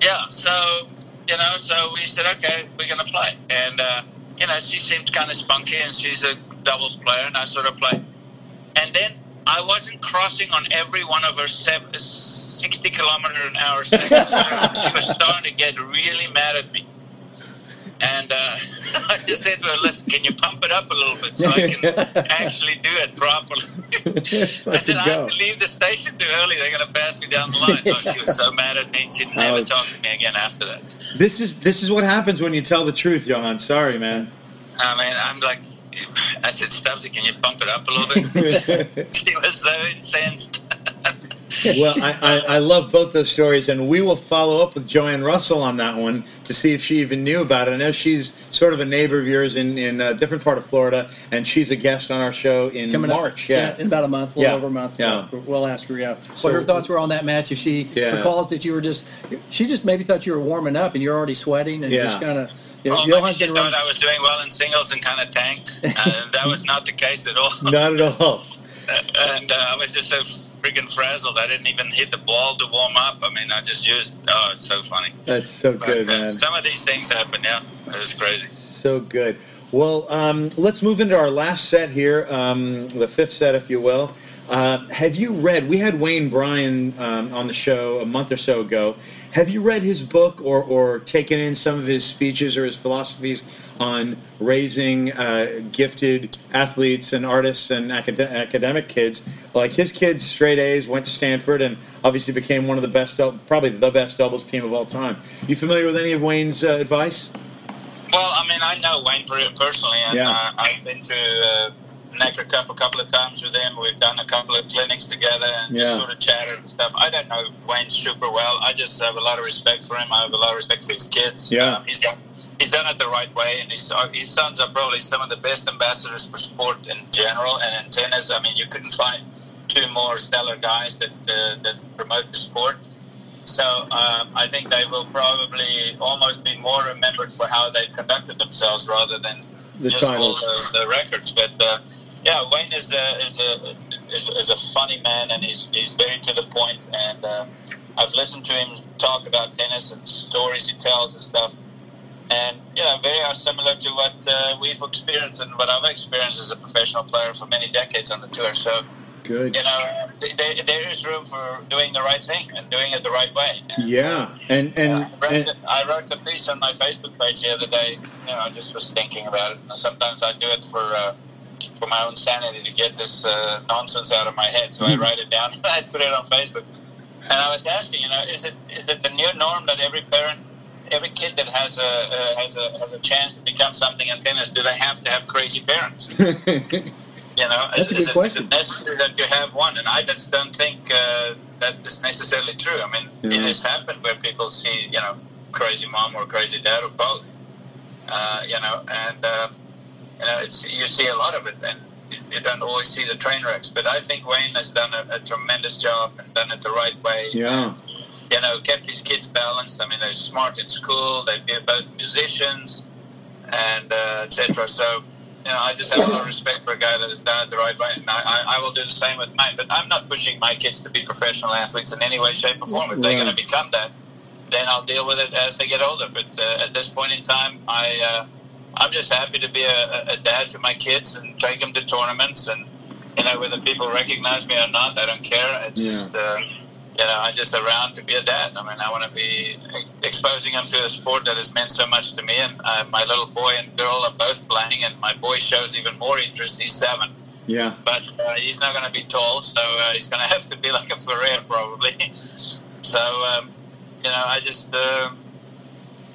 Yeah, so you know, so we said, okay, we're gonna play, and uh, you know, she seemed kind of spunky, and she's a doubles player, and I sort of play, and then I wasn't crossing on every one of her seven, 60 kilometer an hour seconds. she was starting to get really mad at me. And uh, I just said to her, listen, can you pump it up a little bit so I can actually do it properly? I said, I have to leave the station too early. They're going to pass me down the line. Oh, she was so mad at me. She never Ouch. talked to me again after that. This is this is what happens when you tell the truth, Johan. Sorry, man. I mean, I'm like, I said, Stubbsy, can you bump it up a little bit? she was so incensed. well, I, I, I love both those stories, and we will follow up with Joanne Russell on that one to see if she even knew about it. I know she's sort of a neighbor of yours in, in a different part of Florida, and she's a guest on our show in Coming up March. Yeah. in about a month, a little Yeah. over a month. Yeah. We'll ask her, yeah, So- what her thoughts were on that match. If she Yeah. recalls that you were just, she just maybe thought you were warming up and you're already sweating and Yeah. just kind of. Know, Oh, maybe she thought. I was doing well in singles and kind of tanked. Uh, that was not the case at all. Not at all. and uh, I was just so freaking frazzled. I didn't even hit the ball to warm up. I mean, I just used. Oh, it's so funny. That's so But, good, uh, man. some of these things happen. Yeah, it was crazy. So good. Well, um, let's move into our last set here, um, the fifth set, if you will. Uh, have you read? We had Wayne Bryan um, on the show a month or so ago. Have you read his book or, or taken in some of his speeches or his philosophies on raising uh, gifted athletes and artists and acad- academic kids? Like his kids, straight A's, went to Stanford and obviously became one of the best, probably the best doubles team of all time. You familiar with any of Wayne's uh, advice? Well, I mean, I know Wayne personally, and Yeah. uh, I've been to uh, Necker Cup a couple of times with him. We've done a couple of clinics together and Yeah. just sort of chatted and stuff. I don't know Wayne super well. I just have a lot of respect for him. I have a lot of respect for his kids. Yeah. Um, he's done he's done it the right way, and his uh, his sons are probably some of the best ambassadors for sport in general and in tennis. I mean, you couldn't find two more stellar guys that uh, that promote the sport. So um, I think they will probably almost be more remembered for how they conducted themselves rather than The just all the, the records. But uh, yeah, Wayne is a, is a is, is a funny man, and he's he's very to the point. And uh, I've listened to him talk about tennis and stories he tells and stuff. And you know, very similar to what uh, we've experienced and what I've experienced as a professional player for many decades on the tour. So Good. you know, there, there is room for doing the right thing and doing it the right way. And, Yeah, and and, I, wrote and the, I wrote the piece on my Facebook page the other day. You know, I just was thinking about it. And sometimes I do it for uh, for my own sanity to get this uh, nonsense out of my head. So I write it down and I put it on Facebook. And I was asking, you know, is it is it the new norm that every parent, every kid that has a uh, has a has a chance to become something in tennis, do they have to have crazy parents? You know, That's is, a good is it, question. Is it necessary that you have one? And I just don't think uh, that is necessarily true. I mean, it has happened where people see, you know, crazy mom or crazy dad or both. Uh, you know, and uh, you know, it's you see a lot of it, and you, you don't always see the train wrecks. But I think Wayne has done a, a tremendous job and done it the right way. yeah, You know, kept his kids balanced. I mean, they're smart in school. They're both musicians, and uh, etc. So you know, I just have a lot of respect for a guy that has done it the right way, and I, I, will do the same with mine. But I'm not pushing my kids to be professional athletes in any way, shape, or form. If they're going to become that, then I'll deal with it as they get older. But uh, at this point in time, I uh, I'm just happy to be a, a dad to my kids and take them to tournaments, and you know, whether people recognize me or not, I don't care. It's Yeah. just. Uh, you know, I'm just around to be a dad. I mean, I want to be exposing them to a sport that has meant so much to me. And uh, my little boy and girl are both playing, and my boy shows even more interest. He's seven, yeah. but uh, he's not going to be tall, so uh, he's going to have to be like a Ferrer probably. so, um, you know, I just. Uh,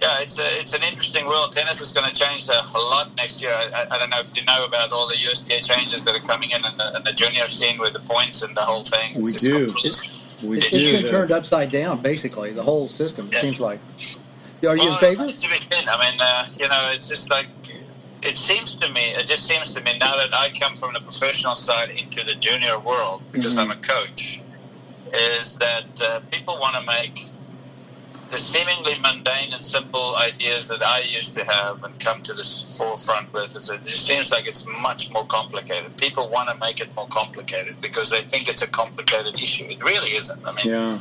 yeah, it's a, it's an interesting world. Tennis is going to change a, a lot next year. I, I, I don't know if you know about all the USTA changes that are coming in in the, in the junior scene with the points and the whole thing. We It's do. completely- We It's It's do. been turned upside down, basically, the whole system, it Yes. seems like. Are you in favor? it's a big thing. I mean, uh, you know, it's just like it seems to me. It just seems to me now that I come from the professional side into the junior world because Mhm. I'm a coach, is that uh, people want to make the seemingly mundane and simple ideas that I used to have and come to the forefront with. Is it just seems like it's much more complicated. People want to make it more complicated because they think it's a complicated issue. It really isn't. I mean, Yeah,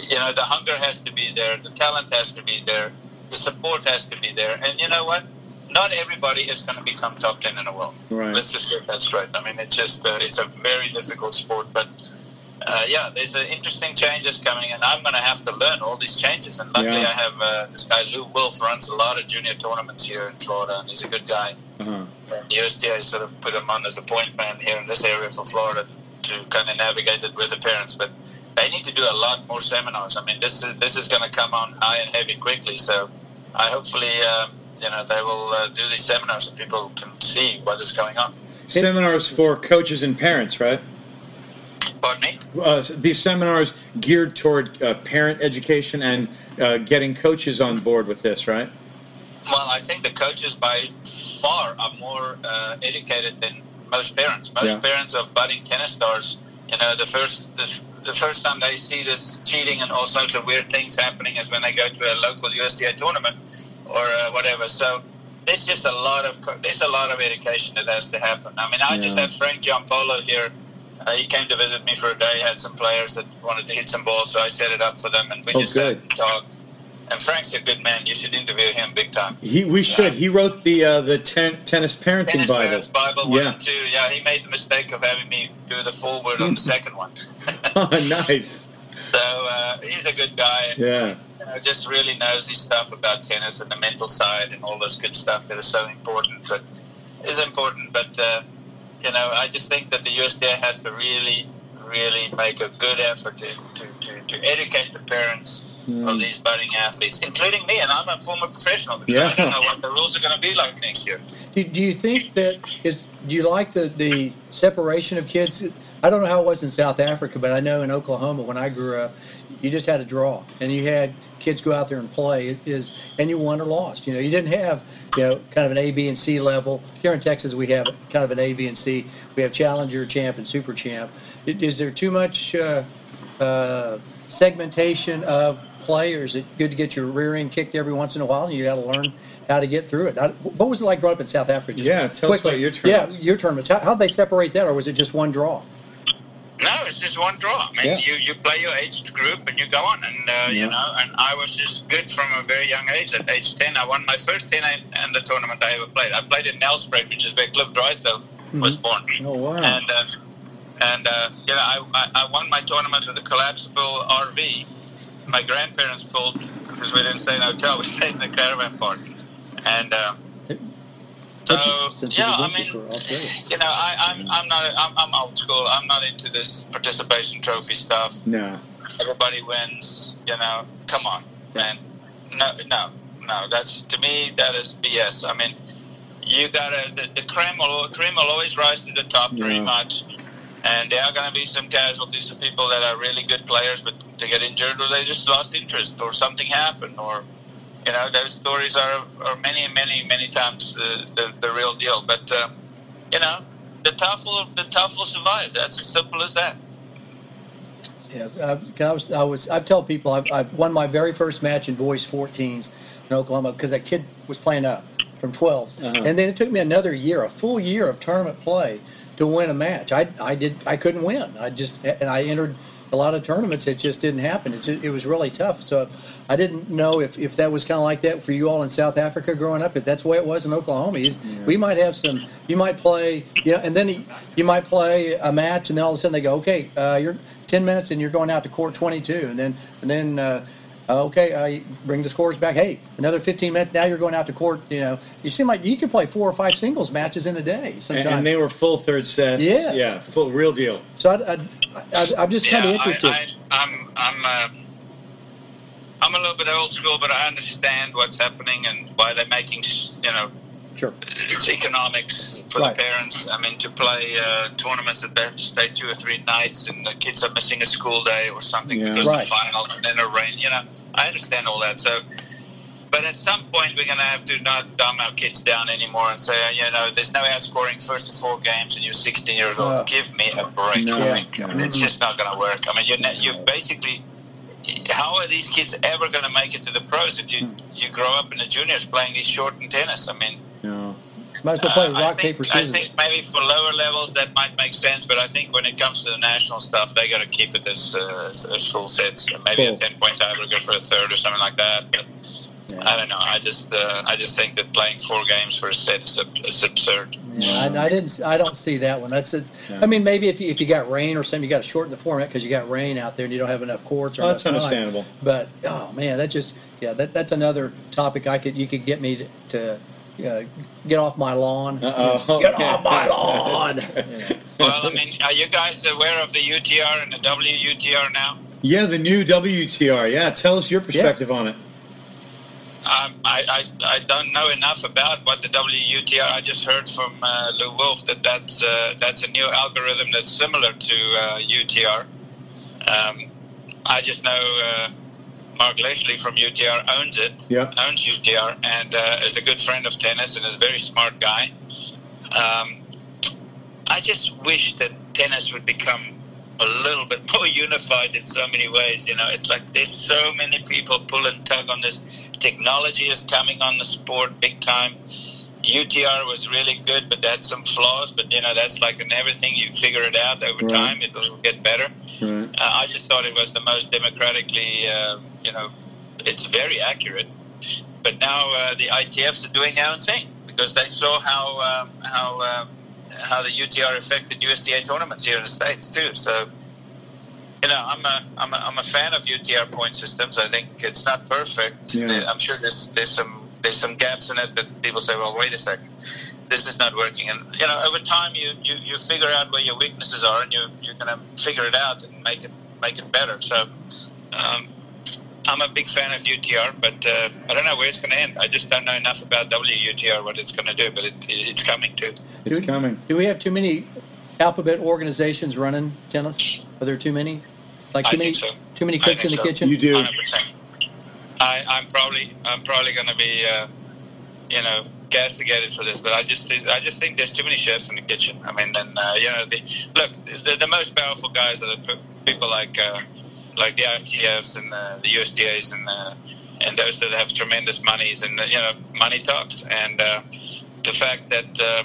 you know, the hunger has to be there, the talent has to be there, the support has to be there, and you know what? Not everybody is going to become top ten in the world. right. Let's just get that straight. I mean, it's just uh, it's a very difficult sport, but uh, yeah, there's uh, interesting changes coming, and I'm going to have to learn all these changes. And luckily, Yeah. I have uh, this guy Lou Wolf runs a lot of junior tournaments here in Florida, and he's a good guy. Uh-huh. And the USTA sort of put him on as a point man here in this area for Florida to kind of navigate it with the parents. But they need to do a lot more seminars. I mean, this is this is going to come on high and heavy quickly. So I hopefully, uh, you know, they will uh, do these seminars so people can see what is going on. Seminars for coaches and parents, right? Pardon me? Uh, these seminars geared toward uh, parent education and uh, getting coaches on board with this, right? Well, I think the coaches by far are more uh, educated than most parents. Most Yeah. parents of budding tennis stars, you know, the first the, the first time they see this cheating and all sorts of weird things happening is when they go to a local USTA tournament or uh, whatever. So there's just a lot of there's a lot of education that has to happen. I mean, I just had Frank Giampaolo here. Uh, he came to visit me for a day. Had some players that wanted to hit some balls, so I set it up for them, and we Oh, just sat and talked. And Frank's a good man. You should interview him big time. He, we should. He wrote the uh, the ten, tennis parenting Tennis Bible. Parents Bible one Yeah. and two. Yeah, he made the mistake of having me do the forward on the second one. oh, nice. so uh, he's a good guy. Yeah. You know, just really knows his stuff about tennis and the mental side and all this good stuff that is so important. But is important. But uh, you know, I just think that the USTA has to really, really make a good effort to, to, to, to educate the parents of hmm. these budding athletes, including me. And I'm a former professional because I don't know what the rules are going to be like next year. Do, do you think that is? Do you like the the separation of kids? I don't know how it was in South Africa, but I know in Oklahoma when I grew up, you just had a draw, and you had kids go out there and play. is and you won or lost. You know, you didn't have you know kind of an A, B, and C level. Here in Texas, we have kind of an A, B, and C. We have challenger, champ, and super champ. Is there too much? Uh, uh, segmentation of players. It's good to get your rear end kicked every once in a while, and you got to learn how to get through it. What was it like growing up in South Africa? Just Yeah, tell us quickly. about your tournaments. Yeah, your tournaments. How, how'd they separate that, or was it just one draw? No, it's just one draw. I mean, Yeah. you, you play your age group and you go on, and uh, Yeah. you know. And I was just good from a very young age. At age ten, I won my first ten in the tournament I ever played. I played in Nelspruit, which is where Cliff Drysdale was born. Oh wow! And uh, and uh, you know, I, I, I won my tournament with a collapsible RV. My grandparents pulled because we didn't stay in a hotel. We stayed in the caravan park, and. Uh, so Since um, yeah, I mean, you know, I, I'm, I'm not I'm, I'm old school. I'm not into this participation trophy stuff. No. Everybody wins. You know, come on, man. No, no, no. That's to me that is BS. I mean, you gotta the, the cream will cream will always rise to the top pretty Yeah. much. And there are going to be some casualties of people that are really good players, but they get injured or they just lost interest or something happened or you know those stories are, are many many many times the, the, the real deal but uh, you know the tough will the tough will survive that's as simple as that Yes, I, I was. I was. I've told people I've, I've won my very first match in boys 14s in Oklahoma because that kid was playing up from 12s, Uh-huh. and then it took me another year, a full year of tournament play to win a match. I, I did. I couldn't win. I just and I entered a lot of tournaments. It just didn't happen. It, just, it was really tough. So I didn't know if, if that was kind of like that for you all in South Africa growing up. If that's the way it was in Oklahoma, you, we might have some. You might play, you know, and then you, you might play a match, and then all of a sudden they go, okay, uh, you're 10 minutes and you're going out to court 22 and then and then uh, uh, okay uh, bring the scores back hey another 15 minutes now you're going out to court you know you seem like you can play four or five singles matches in a day And, sometimes and they were full third sets. Yeah, Yeah, full real deal. so I, I, I, i'm just kind of yeah, interested I, I, I'm I'm uh, I'm a little bit old school but I understand what's happening and why they're making you know sure it's economics for Right. the parents. I mean, to play uh, tournaments that they have to stay two or three nights, and the kids are missing a school day or something Yeah. because Right. of finals and then a rain. You know, I understand all that. So, but at some point, we're going to have to not dumb our kids down anymore and say, you know, there's no outscoring first to four games, and you're 16 years old. Uh, Give me a break. No, I mean, no. It's just not going to work. I mean, you're, ne- you're basically. How are these kids ever going to make it to the pros if you you grow up in the juniors playing these shortened tennis? I mean, No. might as well play uh, rock think, paper scissors. I think maybe for lower levels that might make sense, but I think when it comes to the national stuff, they got to keep it as, uh, as, full sets. Maybe Cool. a ten point tiebreaker for a third or something like that. But I don't know. I just uh, I just think that playing four games for a set is, is absurd. yeah, I, I didn't i don't see that one that's it Yeah. i mean maybe if you, if you got rain or something you got to shorten the format because you got rain out there and you don't have enough courts or Oh, that's enough time. understandable. But oh man, that just yeah, that, that's another topic I could you could get me to, to uh, get off my lawn. Uh-oh. Get off my lawn. Yeah. well, I mean, are you guys aware of the UTR and the WUTR now? Yeah, the new WTR. Yeah, tell us your perspective on it. Um, I, I, I don't know enough about what the WUTR. I just heard from uh, Lou Wolf that that's uh, that's a new algorithm that's similar to uh, UTR. Um, I just know uh, Mark Leslie from UTR owns it, Yeah. owns UTR, and uh, is a good friend of tennis and is a very smart guy. Um, I just wish that tennis would become a little bit more unified in so many ways. You know, it's like there's so many people pull and tug on this. Technology is coming on the sport big time. UTR was really good, but had some flaws. But you know, that's like in everything. You figure it out over Right. time. It will get better. Right. Uh, I just thought it was the most democratically, uh, you know, it's very accurate. But now uh, the ITFs are doing their own thing because they saw how um, how um, how the UTR affected USTA tournaments here in the states too. So, you know, I'm a I'm a, I'm a fan of UTR point systems. I think it's not perfect. Yeah. I'm sure there's there's some there's some gaps in it that people say, well, wait a second. This is not working, and you know, over time, you, you, you figure out where your weaknesses are, and you you're gonna figure it out and make it make it better. So, um, I'm a big fan of UTR, but uh, I don't know where it's going to end. I just don't know enough about WUTR what it's going to do, but it, it, it's coming too. It's Do- coming. Do we have too many alphabet organizations running tennis? Are there too many? Like I too many think so. too many cooks in the so. kitchen? You do. 100%. I, I'm probably I'm probably going to be uh, you know castigated for this, but I just think- I just think there's too many chefs in the kitchen. I mean, and uh, you know, the, look, the, the most powerful guys are the people like uh, like the ITFs and the, the USTA's and the, and those that have tremendous monies and you know money talks and uh, the fact that uh,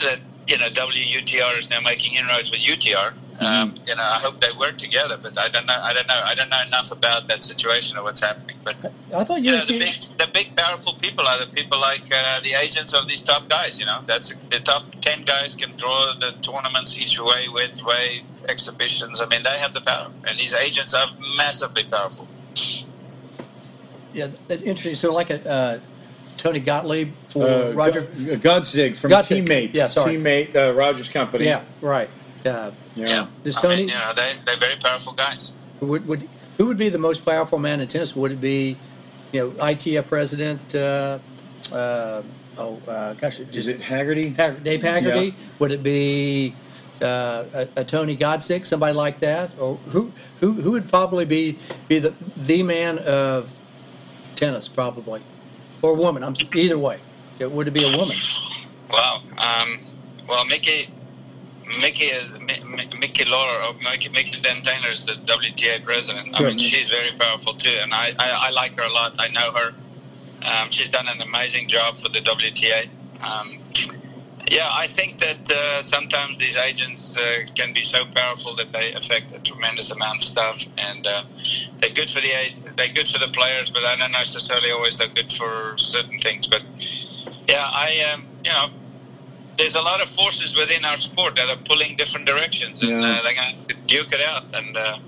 that you know WUTR is now making inroads with UTR. Um, you know, I hope they work together, but I don't know. I don't know. I don't know enough about that situation or what's happening. But I thought you know, the big, the big, powerful people are the people like uh, the agents of these top guys. You know, that's the top ten guys can draw the tournaments each way, with way, exhibitions. I mean, they have the power, and these agents are massively powerful. Yeah, that's interesting. So, like a uh, Tony Gottlieb for Uh, Roger. Go- Godsick from Godsick. Teammate. Yeah, sorry. Teammate uh, Rogers Company. yeah, right. Uh, Yeah. Does I Tony- mean, you know, they they're very powerful guys. would, would who would be the most powerful man in tennis? Would it be, you know, ITF president? Uh, uh, oh uh, gosh, Is it Haggerty? Hag- Dave Haggerty? Would it be uh, a, a Tony Godsick, somebody like that, or who who who would probably be be the the man of tennis, probably, or a woman? I'm either way. It, would it be a woman? Wow. Um, well, Mickey, Mickey is Mi- Mi- Mickey Lawler or Mickey, Mickey Dan Taylor is the WTA president. I mean, she's very powerful too, and I, I, I like her a lot. I know her. Um, she's done an amazing job for the WTA. Um, yeah, I think that uh, sometimes these agents uh, can be so powerful that they affect a tremendous amount of stuff, and uh, they're good for the they're good for the players, but I don't necessarily always they're good for certain things. But yeah, I um, you know, there's a lot of forces within our sport that are pulling different directions, and Yeah. uh, they're going to duke it out. And uh,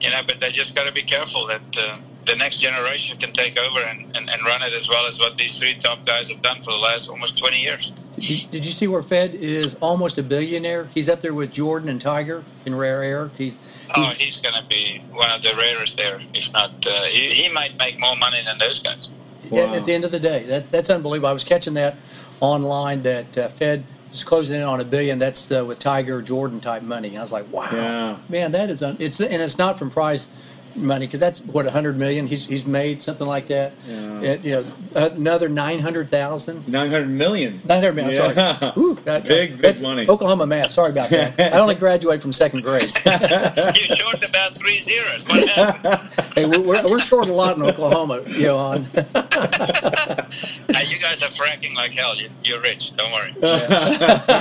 you know, but they just got to be careful that uh, the next generation can take over and, and, and run it as well as what these three top guys have done for the last almost 20 years. Did you, did you see where Fed is almost a billionaire? He's up there with Jordan and Tiger in rare air. He's, Oh, he's he's going to be one of the rarest there, if not. Uh, he, he might make more money than those guys. at, at the end of the day, that, that's unbelievable. I was catching that online that uh, Fed is closing in on a billion. That's uh, with Tiger Jordan type money. And I was like, wow, Yeah. man, that is un- it's and it's not from prize money because that's what a hundred million he's he's made something like that. Yeah. It- you know, another nine hundred thousand. 900 million. Nine hundred million. I'm Yeah. sorry. Ooh, that- Big, big that's money. Oklahoma math. Sorry about that. I only graduated from second grade. you short about three zeros. What happened? hey, we're, we're, we're short a lot in Oklahoma, Johan. Now, you guys are fracking like hell. You, you're rich. Don't worry.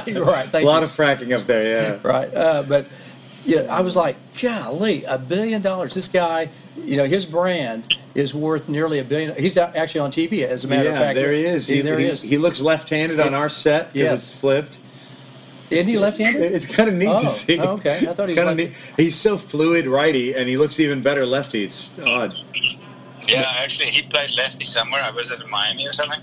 You're right. A lot you. of fracking up there, yeah. right. Uh, but yeah, I was like, golly, a billion dollars. This guy, you know, his brand is worth nearly a billion. He's actually on TV, as a matter yeah, of fact. there he is. He, there he he- is. he looks left-handed on our set because Yes. it's flipped. Isn't he left-handed? It's kind of neat Oh, to see. oh, okay. I thought he was Kinda neat. He's so fluid righty, and he looks even better lefty. It's odd. Yeah, actually, he played lefty somewhere. I was at Miami or something,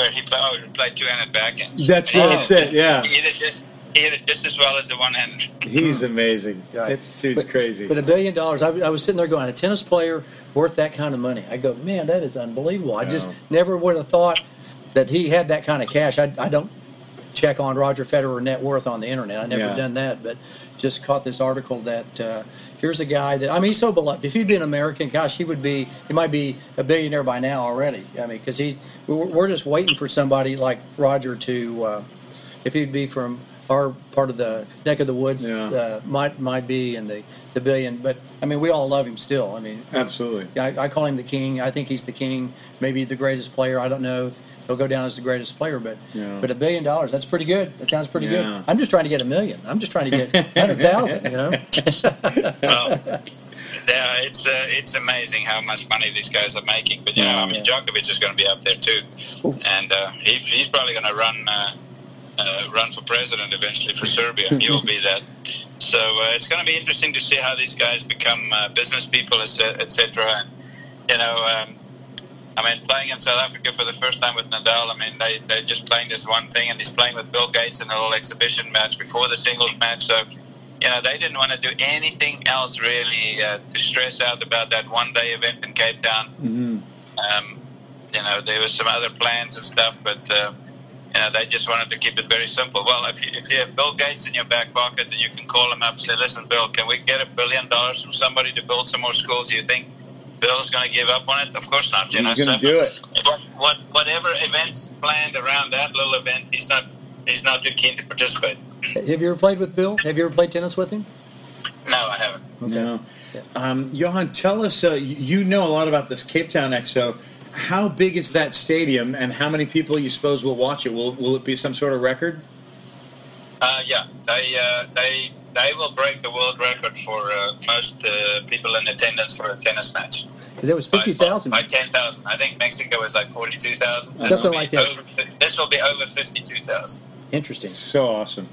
where he played. Oh, he played two-handed backhands. That's And he that's it. Yeah, He hit it just. He hit it just as well as the one-handed. he's amazing. Right. That dude's But- crazy. But a billion dollars, I, I was sitting there going, a tennis player worth that kind of money. I go, man, that is unbelievable. I just never would have thought that he had that kind of cash. I, I don't check on Roger Federer net worth on the internet. I never Yeah. done that, but just caught this article that uh, here's a guy that I mean, he's so beloved. If he'd been an American, gosh, he would be. He might be a billionaire by now already. I mean, because he, we're, we're just waiting for somebody like Roger to, uh, if he'd be from our part of the neck of the woods, Yeah. uh, might might be in the the billion. But I mean, we all love him still. I mean, Absolutely. I, I call him the king. I think he's the king, maybe the greatest player. I don't know if he'll go down as the greatest player, but Yeah. but a billion dollars, that's pretty good. That sounds pretty Yeah. good. I'm just trying to get a million. I'm just trying to get hundred thousand. You know, Well, yeah, it's uh, it's amazing how much money these guys are making. But you know, I mean, Yeah. Djokovic is going to be up there too, Ooh. and uh, he, he's probably going to run uh, uh, run for president eventually for Serbia. He'll be that. So uh, it's going to be interesting to see how these guys become uh, business people, etc. And you know, um, I mean, playing in South Africa for the first time with Nadal. I mean, they they're just playing this one thing, and he's playing with Bill Gates in a little exhibition match before the singles match. So you know, they didn't want to do anything else really uh, to stress out about that one day event in Cape Town. hmm Um, you know, there was some other plans and stuff, but uh, you know, they just wanted to keep it very simple. Well, if you, if you have Bill Gates in your back pocket, then you can call him up and say, "Listen, Bill, can we get a billion dollars from somebody to build some more schools? Do you think Bill's going to give up on it? Of course not. You He's know, going to so- do it. what, what whatever events planned around that little event, he's not he's not too keen to participate. have you ever played with Bill? Have you ever played tennis with him? No, I haven't. Okay. No. Um, Johan, tell us. Uh, you know a lot about this Cape Town XO. How big is that stadium, and how many people you suppose will watch it? Will Will it be some sort of record? Uh, yeah, they uh, they they will break the world record for uh, most uh, people in attendance for a tennis match. Because it was fifty thousand. by ten thousand. I think Mexico was like forty-two thousand. Something like that. Over, this will be over fifty-two thousand. Interesting. So awesome.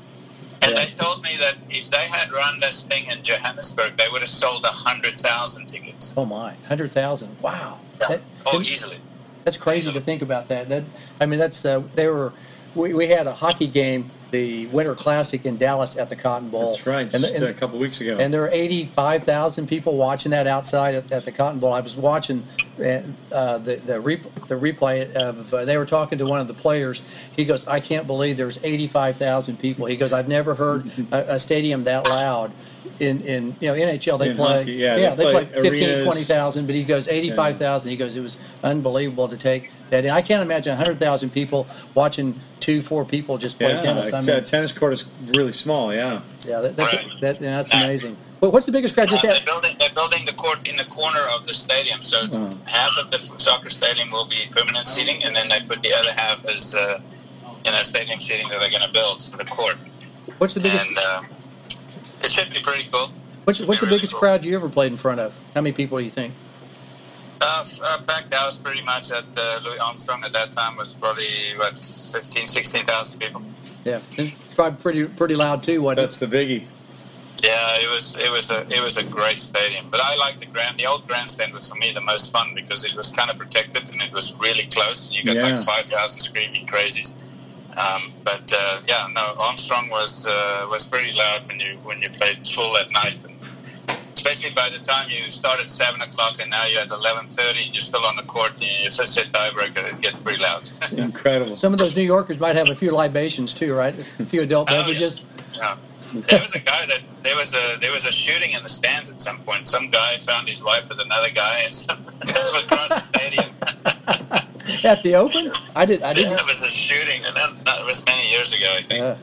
And Yeah. they told me that if they had run this thing in Johannesburg, they would have sold hundred thousand tickets. Oh my, hundred thousand. Wow. That- Oh, easily. That's crazy to think about that. That I mean, that's uh, they were. We, we had a hockey game, the Winter Classic in Dallas at the Cotton Bowl. That's right. And, Just and, a couple weeks ago. and there were eighty-five thousand people watching that outside at, at the Cotton Bowl. I was watching uh, the the, re, the replay of. Uh, they were talking to one of the players. He goes, "I can't believe there's eighty-five thousand people." He goes, "I've never heard a, a stadium that loud." In, in you know NHL they In play hockey, yeah, they they, play play 15 arenas. 20,000 but he goes 85,000 he goes it was unbelievable to take that in I can't imagine 100,000 people watching two four people just play yeah, tennis I mean uh, tennis court is really small. Yeah. yeah that, that's Right. that, yeah, that's amazing but what's the biggest crowd just Uh, they're building they're building the court in the corner of the stadium, so Oh. half of the soccer stadium will be permanent seating, and then they put the other half as uh, you know stadium seating that they're going to build for the court, what's the biggest and um, it should be pretty cool. what's, what's the really biggest cool. crowd you ever played in front of how many people do you think Uh, f- uh, back house pretty much at uh, Louis Armstrong at that time was probably what 15, 16,000 people. yeah it's probably pretty pretty loud too what That's the biggie. Yeah, it was it was a it was a great stadium. But I like the grand the old grandstand was for me the most fun because it was kind of protected and it was really close. And You got Yeah. like five thousand screaming crazies. Um, but uh, yeah, no, Armstrong was uh, was pretty loud when you when you played full at night, and especially by the time you start at seven o'clock and now you're at eleven thirty and you're still on the court and you just hit tiebreaker, it gets pretty loud. Incredible. some of those New Yorkers might have a few libations too right a few adult Oh, yeah. beverages Yeah. There was a guy that there was a there was a shooting in the stands at some point. Some guy found his wife with another guy across the stadium. at the Open I did I didn't it was a shooting, and that, that was many years ago. I think. uh,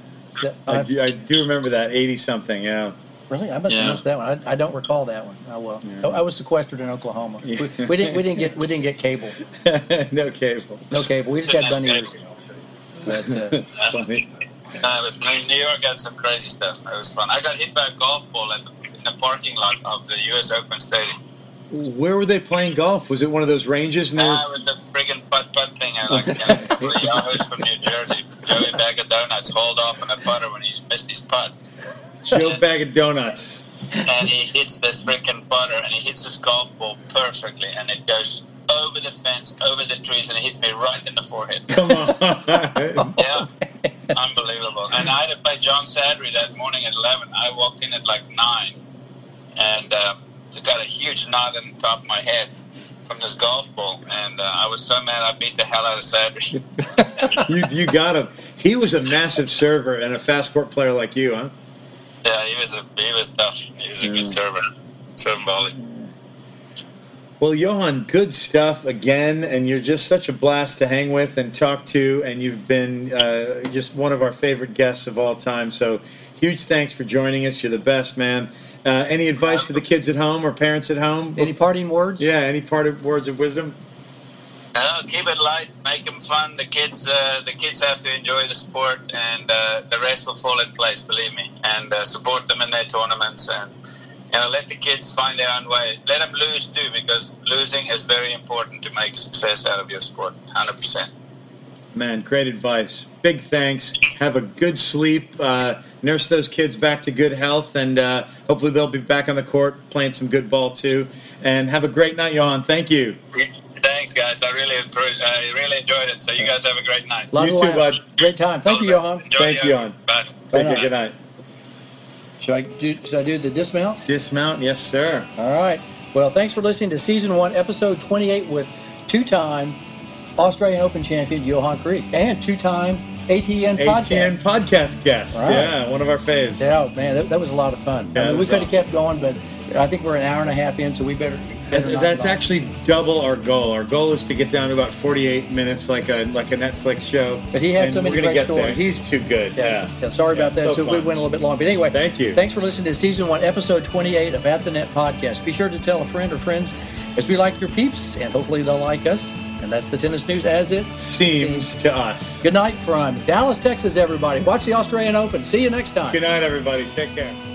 yeah, I I- do, I do remember that eighty something. Yeah. Really, I must have Yeah. missed that one. I, I don't recall that one. Oh well, Yeah. I was sequestered in Oklahoma. Yeah. We, we didn't we didn't get we didn't get cable. no cable. No cable. We just had That's bunny ears. But uh, That's funny. No, it was New York had some crazy stuff. It was fun. I got hit by a golf ball at the, in the parking lot of the U.S. Open Stadium. Where were they playing golf? Was it one of those ranges near? Ah, it was a friggin' putt putt thing. I like the Yahoos from New Jersey. Joey Bag of Donuts hauled off on a putter when he missed his putt. Joe Bag of Donuts. and he hits this freaking putter and he hits his golf ball perfectly and it goes over the fence, over the trees, and it hits me right in the forehead. Come on. Yeah, unbelievable. And I had to play John Sadri that morning at 11. I walked in at like 9 and uh, got a huge knot on the top of my head from this golf ball. And uh, I was so mad I beat the hell out of Sadri. you you got him. He was a massive server and a fast court player like you, huh? yeah, he was a he was tough. He was a Yeah. good server. Serving volley. Well, Johan, good stuff again, and you're just such a blast to hang with and talk to, and you've been uh, just one of our favorite guests of all time. So, huge thanks for joining us. You're the best, man. Uh, any advice for the kids at home or parents at home? any parting words? Yeah, any part of words of wisdom? No, keep it light, make them fun. The kids, uh, the kids have to enjoy the sport, and uh, the rest will fall in place. Believe me, and uh, support them in their tournaments, and you know, let the kids find their own way. Let them lose too, because losing is very important to make success out of your sport. Hundred percent. Man, great advice. Big thanks. Have a good sleep. Nurse those kids back to good health, and uh, hopefully they'll be back on the court playing some good ball too. And have a great night, Johan. Thank you. Thanks, guys. I really, appro- I really enjoyed it. So you guys have a great night. Lot You too, bud. Great time. Thank you, All the Johan. best. Enjoy Thank you, Johan. Bye. Take Bye care. Good night. Should I do, should I do the dismount? Dismount, yes, sir. All right. Well, thanks for listening to season one, episode 28 with two-time Australian Open champion Johan Kriek and two-time ATN podcast. ATN podcast guest. Right. Yeah, one of our faves. Yeah, oh, man, that, that was a lot of fun. Yeah, I mean, we could have awesome. kept going, but I think we're an hour and a half in, so we better. better That's actually double our goal. Our goal is to get down to about 48 minutes, like a like a Netflix show. But he had so many great get there. stories. He's too good. Yeah. Yeah. Sorry about that. So, if we went a little bit long. But anyway, Thank you. Thanks for listening to season one, episode 28 of At the Net podcast. Be sure to tell a friend or friends as we like your peeps, and hopefully they'll like us. And that's the tennis news as it Seems to us. Good night from Dallas, Texas, everybody. Watch the Australian Open. See you next time. Good night, everybody. Take care.